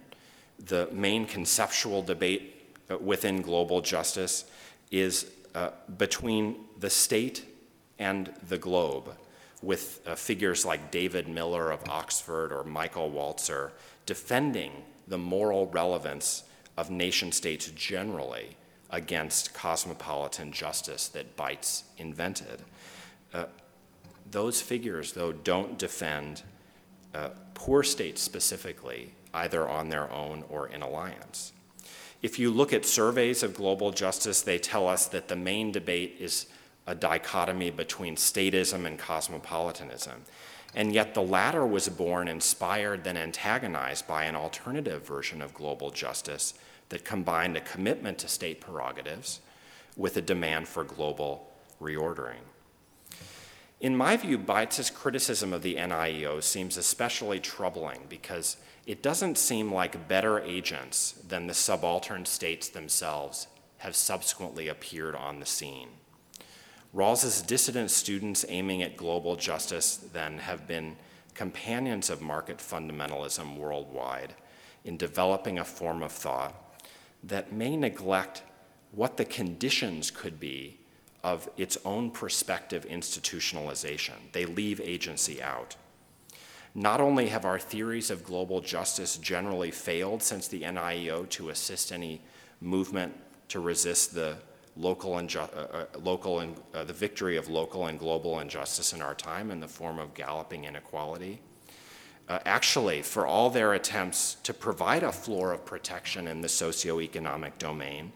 the main conceptual debate uh, within global justice is uh, between the state and the globe, with uh, figures like David Miller of Oxford or Michael Walzer defending the moral relevance of nation states generally against cosmopolitan justice that Beitz invented. Uh, those figures, though, don't defend uh, poor states specifically, either on their own or in alliance. If you look at surveys of global justice, they tell us that the main debate is a dichotomy between statism and cosmopolitanism. And yet the latter was born inspired, then antagonized by an alternative version of global justice that combined a commitment to state prerogatives with a demand for global reordering. In my view, Beitz's criticism of the NIEO seems especially troubling because it doesn't seem like better agents than the subaltern states themselves have subsequently appeared on the scene. Rawls's dissident students aiming at global justice then have been companions of market fundamentalism worldwide in developing a form of thought that may neglect what the conditions could be of its own prospective institutionalization. They leave agency out. Not only have our theories of global justice generally failed since the NIEO to assist any movement to resist the local, and uh, uh, local uh, the victory of local and global injustice in our time in the form of galloping inequality. Uh, actually, for all their attempts to provide a floor of protection in the socioeconomic domain,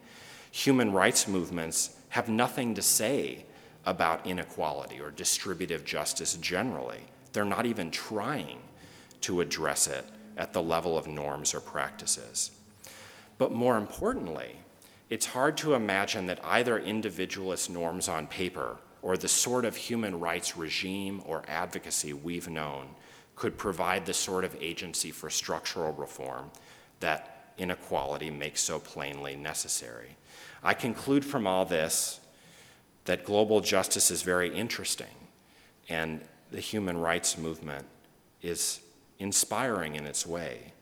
human rights movements have nothing to say about inequality or distributive justice generally. They're not even trying to address it at the level of norms or practices. But more importantly, it's hard to imagine that either individualist norms on paper or the sort of human rights regime or advocacy we've known could provide the sort of agency for structural reform that inequality makes so plainly necessary. I conclude from all this that global justice is very interesting and the human rights movement is inspiring in its way.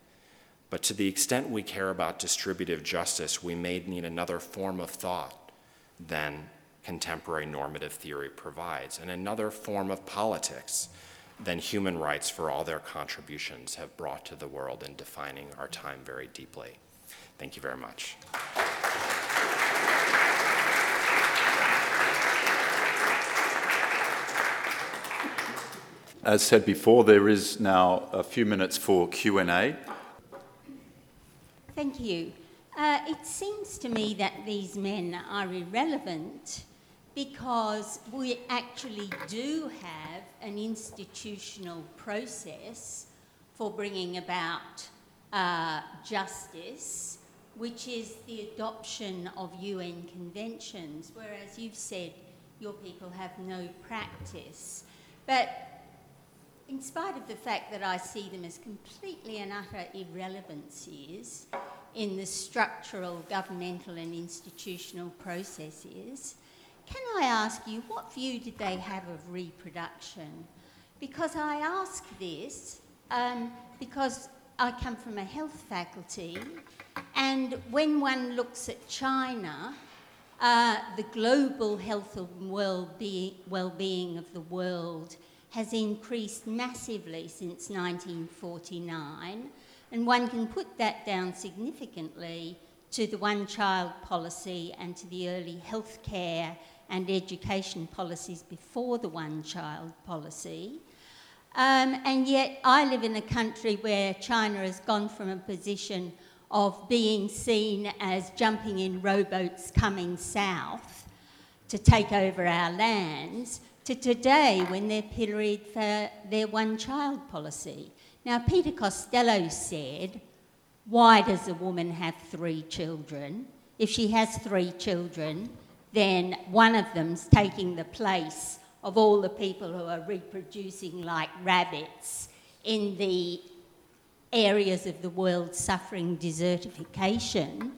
But to the extent we care about distributive justice, we may need another form of thought than contemporary normative theory provides, and another form of politics than human rights for all their contributions have brought to the world in defining our time very deeply. Thank you very much. As said before, there is now a few minutes for Q&A. Thank you. Uh, it seems to me that these men are irrelevant because we actually do have an institutional process for bringing about uh, justice, which is the adoption of UN conventions, whereas you've said your people have no practice. But in spite of the fact that I see them as completely and utter irrelevancies in the structural, governmental, and institutional processes, can I ask you what view did they have of reproduction? Because I ask this um, because I come from a health faculty, and when one looks at China, uh, the global health and well-being of the world has increased massively since 1949, and one can put that down significantly to the one child policy and to the early health care and education policies before the one child policy. Um, and yet, I live in a country where China has gone from a position of being seen as jumping in rowboats coming south to take over our lands to today when they're pilloried for their one child policy. Now, Peter Costello said, Why does a woman have three children? If she has three children, then one of them's taking the place of all the people who are reproducing like rabbits in the areas of the world suffering desertification.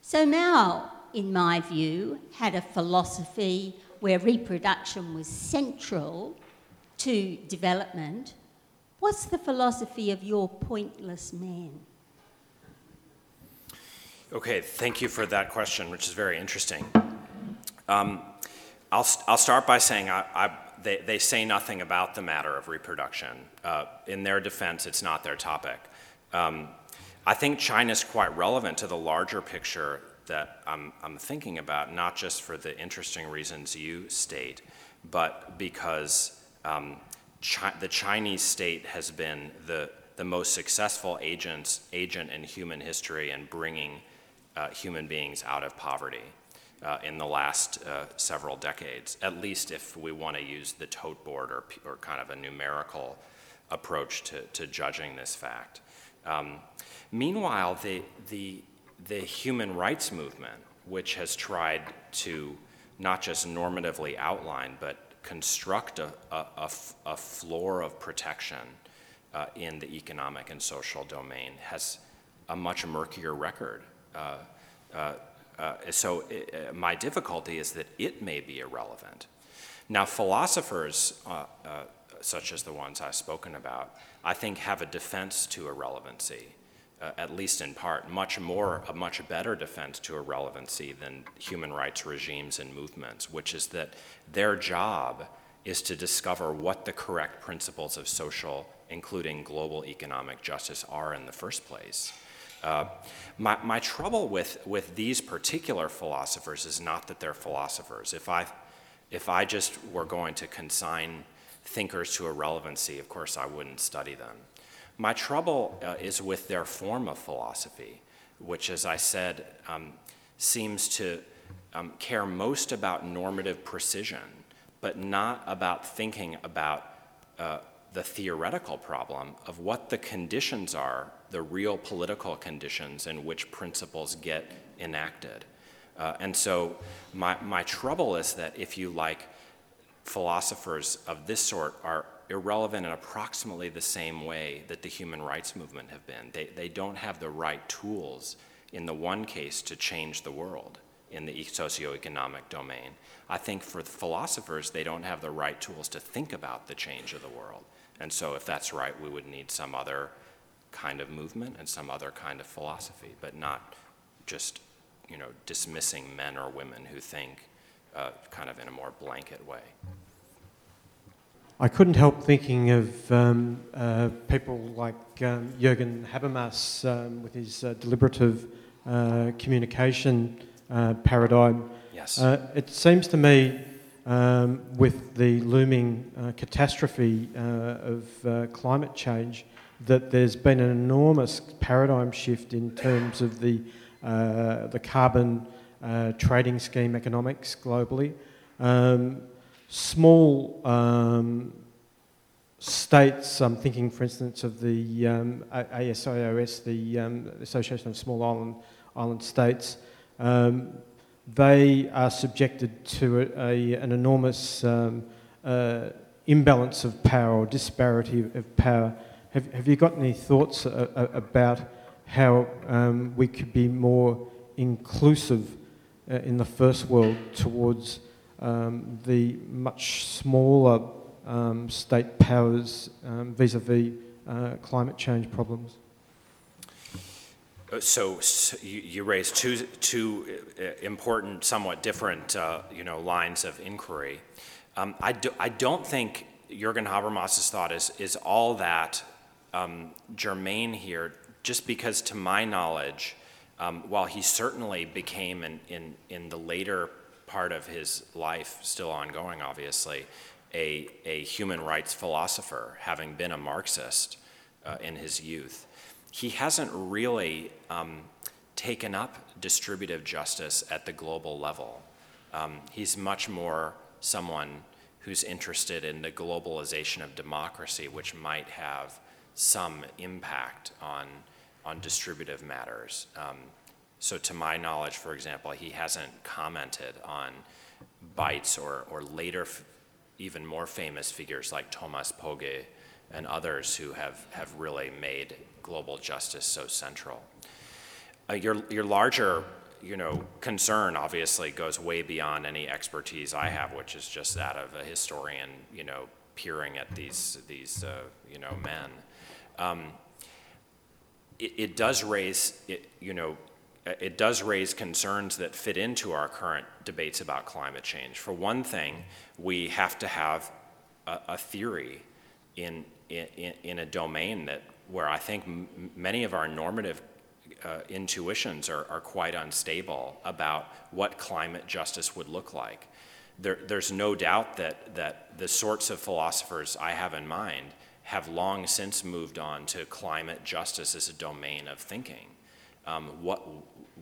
So now in my view, had a philosophy where reproduction was central to development. What's the philosophy of your pointless man? Okay, thank you for that question, which is very interesting. Um, I'll, I'll start by saying I, I, they, they say nothing about the matter of reproduction. Uh, in their defense, it's not their topic. Um, I think China's quite relevant to the larger picture that I'm, I'm thinking about, not just for the interesting reasons you state, but because um, Chi- the Chinese state has been the, the most successful agents, agent in human history in bringing uh, human beings out of poverty uh, in the last uh, several decades, at least if we want to use the tote board or, or kind of a numerical approach to, to judging this fact. Um, meanwhile, the, the, the human rights movement, which has tried to not just normatively outline, but construct a, floor of protection uh, in the economic and social domain, has a much murkier record. Uh, uh, uh so it, uh, my difficulty is that it may be irrelevant. Now, philosophers, uh, such as the ones I've spoken about, I think have a defense to irrelevancy uh, at least in part, much more, a much better defense to irrelevancy than human rights regimes and movements, which is that their job is to discover what the correct principles of social, including global economic justice, are in the first place. Uh, my, my trouble with, with these particular philosophers is not that they're philosophers. If I, if I just were going to consign thinkers to irrelevancy, of course I wouldn't study them. My trouble uh, is with their form of philosophy, which, as I said, um, seems to um, care most about normative precision, but not about thinking about uh, the theoretical problem of what the conditions are, the real political conditions in which principles get enacted. Uh, and so, my, my trouble is that if you like, philosophers of this sort are irrelevant in approximately the same way that the human rights movement have been. They, they don't have the right tools in the one case to change the world in the socioeconomic domain. I think for philosophers, they don't have the right tools to think about the change of the world. And so, if that's right, we would need some other kind of movement and some other kind of philosophy, but not just you know, dismissing men or women who think uh, kind of in a more blanket way. I couldn't help thinking of um, uh, people like um, Jürgen Habermas um, with his uh, deliberative uh, communication uh, paradigm. Yes. Uh, it seems to me, um, with the looming uh, catastrophe of climate change, that there's been an enormous paradigm shift in terms of the, the carbon trading scheme economics globally. Um, small um, states, I'm thinking, for instance, of the um, ASIOS, the um, Association of Small Island, Island States, um, they are subjected to a, a, an enormous um, uh, imbalance of power or disparity of power. Have, have you got any thoughts a, a, about how um, we could be more inclusive uh, in the first world towards um, the much smaller um, state powers vis a vis climate change problems? Uh, so, so you, raised two, two uh, important, somewhat different, uh, you know, lines of inquiry. Um, I, do, I don't think Jürgen Habermas's thought is, is all that um, germane here, just because, to my knowledge, um, while he certainly became in, in, in the later part of his life, still ongoing, obviously, a, a human rights philosopher, having been a Marxist uh, in his youth. He hasn't really um, taken up distributive justice at the global level. Um, he's much more someone who's interested in the globalization of democracy, which might have some impact on, on distributive matters. Um, so, to my knowledge, for example, he hasn't commented on Beitz or, or later, f- even more famous figures like Thomas Pogge and others who have, have really made global justice so central. Uh, your, your larger you know, concern obviously goes way beyond any expertise I have, which is just that of a historian, you know, peering at these, these uh, you know, men. Um, it, it, does raise, it, you know, it does raise concerns that fit into our current debates about climate change. For one thing, we have to have a, a theory in, in, in, a domain that where I think many of our normative uh, intuitions are, are quite unstable about what climate justice would look like. There, there's no doubt that, that the sorts of philosophers I have in mind have long since moved on to climate justice as a domain of thinking. Um, what,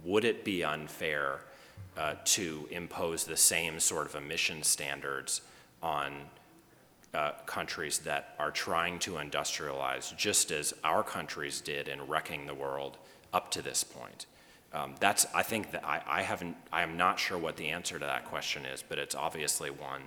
would it be unfair uh, to impose the same sort of emission standards on uh, countries that are trying to industrialize, just as our countries did in wrecking the world up to this point? Um, that's, I think that I, I haven't, I am not sure what the answer to that question is, but it's obviously one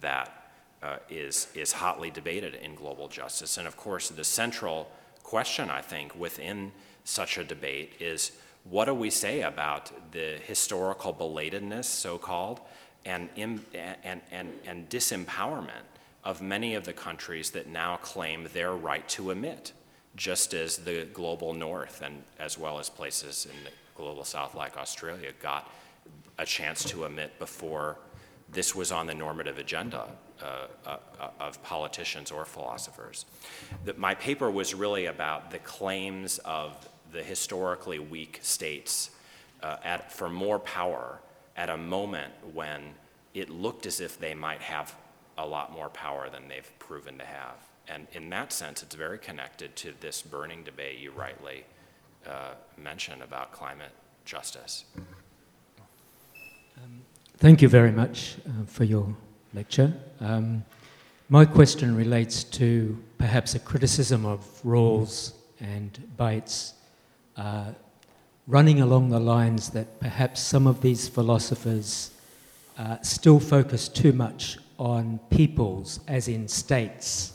that uh, is is hotly debated in global justice. And of course, the central question, I think, within such a debate is what do we say about the historical belatedness, so called, and, and, and, and disempowerment of many of the countries that now claim their right to emit, just as the global north and as well as places in the global south like Australia got a chance to emit before this was on the normative agenda uh, uh, of politicians or philosophers. The, my paper was really about the claims of the historically weak states uh, at, for more power at a moment when it looked as if they might have a lot more power than they've proven to have. And in that sense, it's very connected to this burning debate you rightly uh, mentioned about climate justice. Um, thank you very much uh, for your lecture. Um, my question relates to perhaps a criticism of Rawls and Beitz uh, running along the lines that perhaps some of these philosophers uh, still focus too much on peoples, as in states,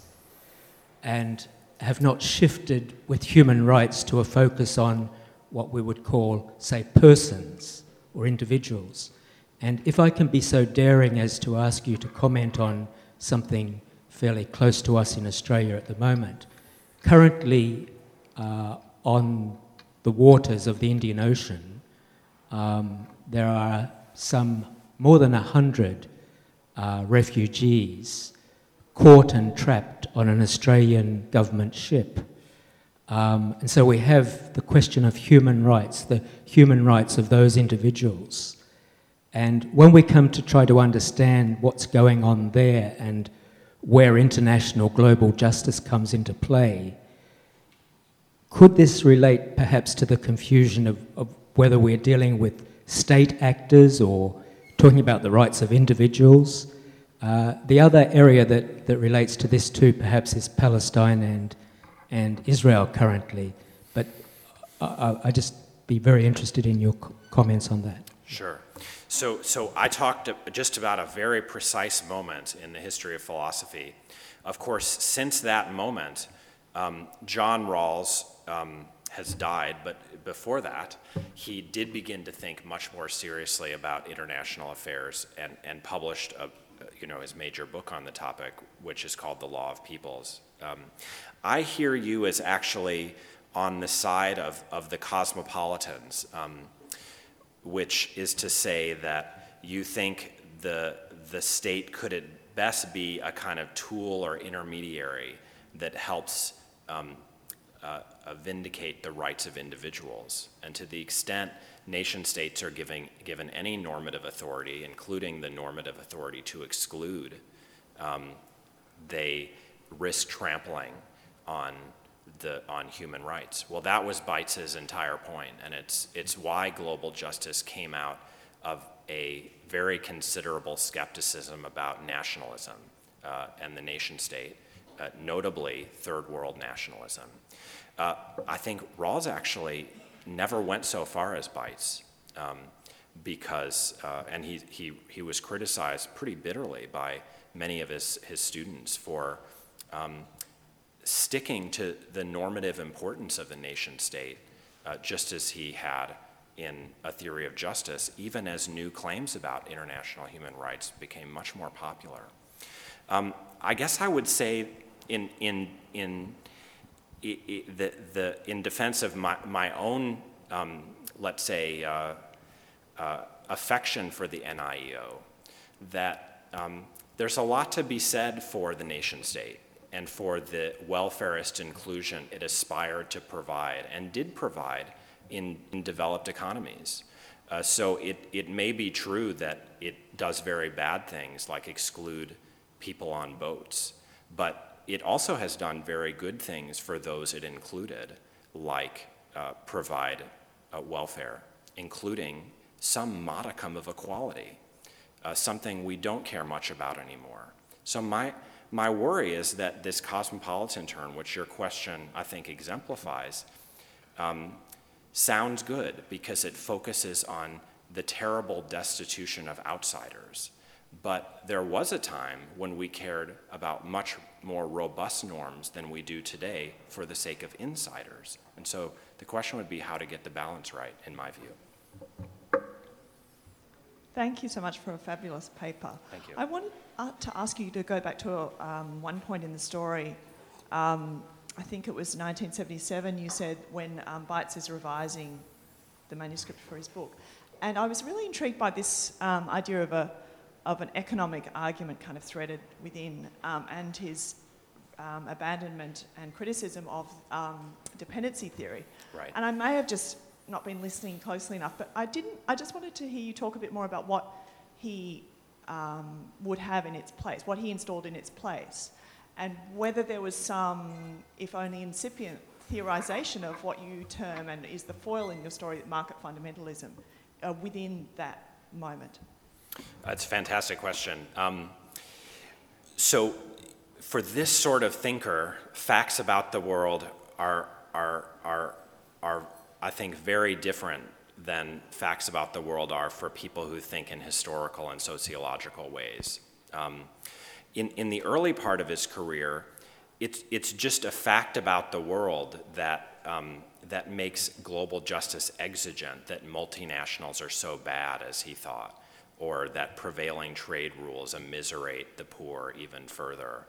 and have not shifted with human rights to a focus on what we would call, say, persons or individuals. And if I can be so daring as to ask you to comment on something fairly close to us in Australia at the moment, currently uh, on the waters of the Indian Ocean, um, there are some more than a hundred uh, refugees caught and trapped on an Australian government ship. Um, and so we have the question of human rights, the human rights of those individuals. And when we come to try to understand what's going on there and where international global justice comes into play, could this relate perhaps to the confusion of, of whether we're dealing with state actors or talking about the rights of individuals? Uh, the other area that, that relates to this too, perhaps, is Palestine and, and Israel currently. But I, I just be very interested in your comments on that. Sure. So, so I talked just about a very precise moment in the history of philosophy. Of course, since that moment, um, John Rawls um, has died, but before that, he did begin to think much more seriously about international affairs and, and published a, you know, his major book on the topic, which is called The Law of Peoples. Um, I hear you as actually on the side of, of the cosmopolitans, um, which is to say that you think the, the state could at best be a kind of tool or intermediary that helps um, uh, vindicate the rights of individuals. And to the extent nation states are giving, given any normative authority, including the normative authority to exclude, um, they risk trampling on the, on human rights. Well, that was Beitz's entire point, and it's, it's why global justice came out of a very considerable skepticism about nationalism uh, and the nation state, uh, notably third world nationalism. Uh, I think Rawls actually never went so far as Beitz um, because, uh, and he, he, he was criticized pretty bitterly by many of his, his students for um, sticking to the normative importance of the nation state, uh, just as he had in a theory of justice, even as new claims about international human rights became much more popular. Um, I guess I would say, in, in, in, the, the, in defense of my, my own, um, let's say, uh, uh, affection for the NIEO, that um, there's a lot to be said for the nation state and for the welfarist inclusion it aspired to provide and did provide in, in developed economies. Uh, so it, it may be true that it does very bad things like exclude people on boats, but it also has done very good things for those it included, like uh, provide uh, welfare, including some modicum of equality, uh, something we don't care much about anymore. So my, my worry is that this cosmopolitan turn, which your question I think exemplifies, um, sounds good because it focuses on the terrible destitution of outsiders. But there was a time when we cared about much more robust norms than we do today for the sake of insiders. And so the question would be how to get the balance right, in my view. Thank you so much for a fabulous paper. Thank you. I wanted uh, to ask you to go back to um, one point in the story. Um, I think it was 1977, you said, when um, Beitz is revising the manuscript for his book. And I was really intrigued by this um, idea of, a, of an economic argument kind of threaded within um, and his um, abandonment and criticism of um, dependency theory. Right. And I may have just not been listening closely enough, but I didn't. I just wanted to hear you talk a bit more about what he um, would have in its place, what he installed in its place and whether there was some, if only incipient, theorisation of what you term and is the foil in your story, market fundamentalism, uh, within that moment? That's a fantastic question. Um, so, for this sort of thinker, facts about the world are, are, are, are, I think, very different than facts about the world are for people who think in historical and sociological ways. Um, in, in the early part of his career, it's, it's just a fact about the world that, um, that makes global justice exigent, that multinationals are so bad, as he thought, or that prevailing trade rules immiserate the poor even further.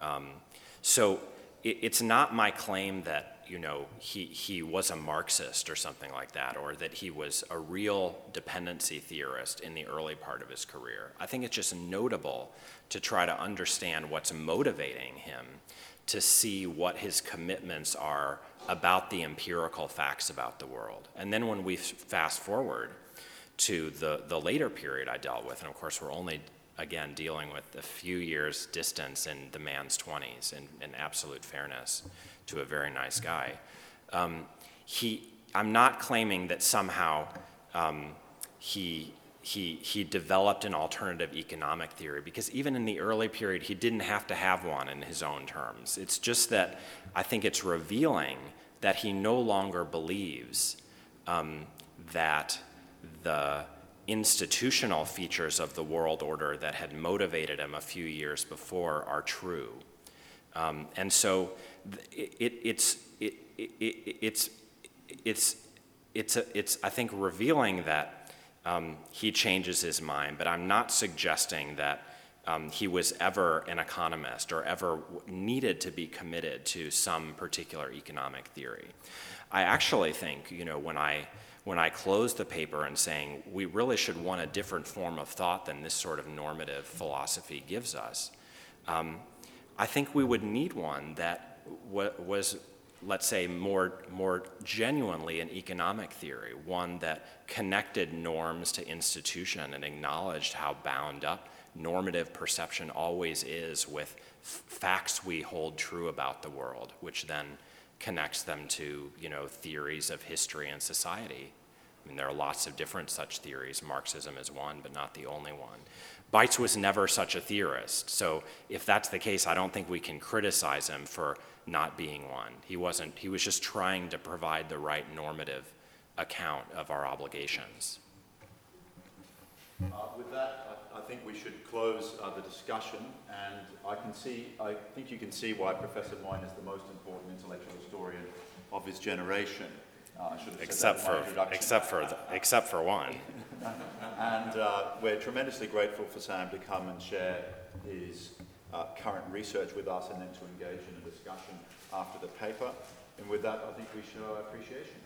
Um, so it, it's not my claim that you know, he, he was a Marxist or something like that, or that he was a real dependency theorist in the early part of his career. I think it's just notable to try to understand what's motivating him to see what his commitments are about the empirical facts about the world. And then when we fast forward to the, the later period I dealt with, and of course we're only again dealing with a few years distance in the man's 20s in, in absolute fairness to a very nice guy. Um, he, I'm not claiming that somehow um, he, he, he developed an alternative economic theory because even in the early period, he didn't have to have one in his own terms. It's just that I think it's revealing that he no longer believes um, that the institutional features of the world order that had motivated him a few years before are true. Um, and so it, it, it's, it, it's, it's, it's, a, it's, I think, revealing that um, he changes his mind, but I'm not suggesting that um, he was ever an economist or ever needed to be committed to some particular economic theory. I actually think, you know, when I, when I close the paper and saying we really should want a different form of thought than this sort of normative philosophy gives us, um, I think we would need one that was, let's say, more, more genuinely an economic theory, one that connected norms to institution and acknowledged how bound up normative perception always is with facts we hold true about the world, which then connects them to, you know, theories of history and society. I mean, there are lots of different such theories. Marxism is one, but not the only one. Beitz was never such a theorist. So if that's the case, I don't think we can criticize him for not being one. He wasn't, he was just trying to provide the right normative account of our obligations. Uh, with that, I, I, think we should close uh, the discussion, and I can see, I think you can see why Professor Moyn is the most important intellectual historian of his generation. Oh, except for, except for, except for one. And uh, we're tremendously grateful for Sam to come and share his uh, current research with us and then to engage in a discussion after the paper. And with that, I think we show our appreciation.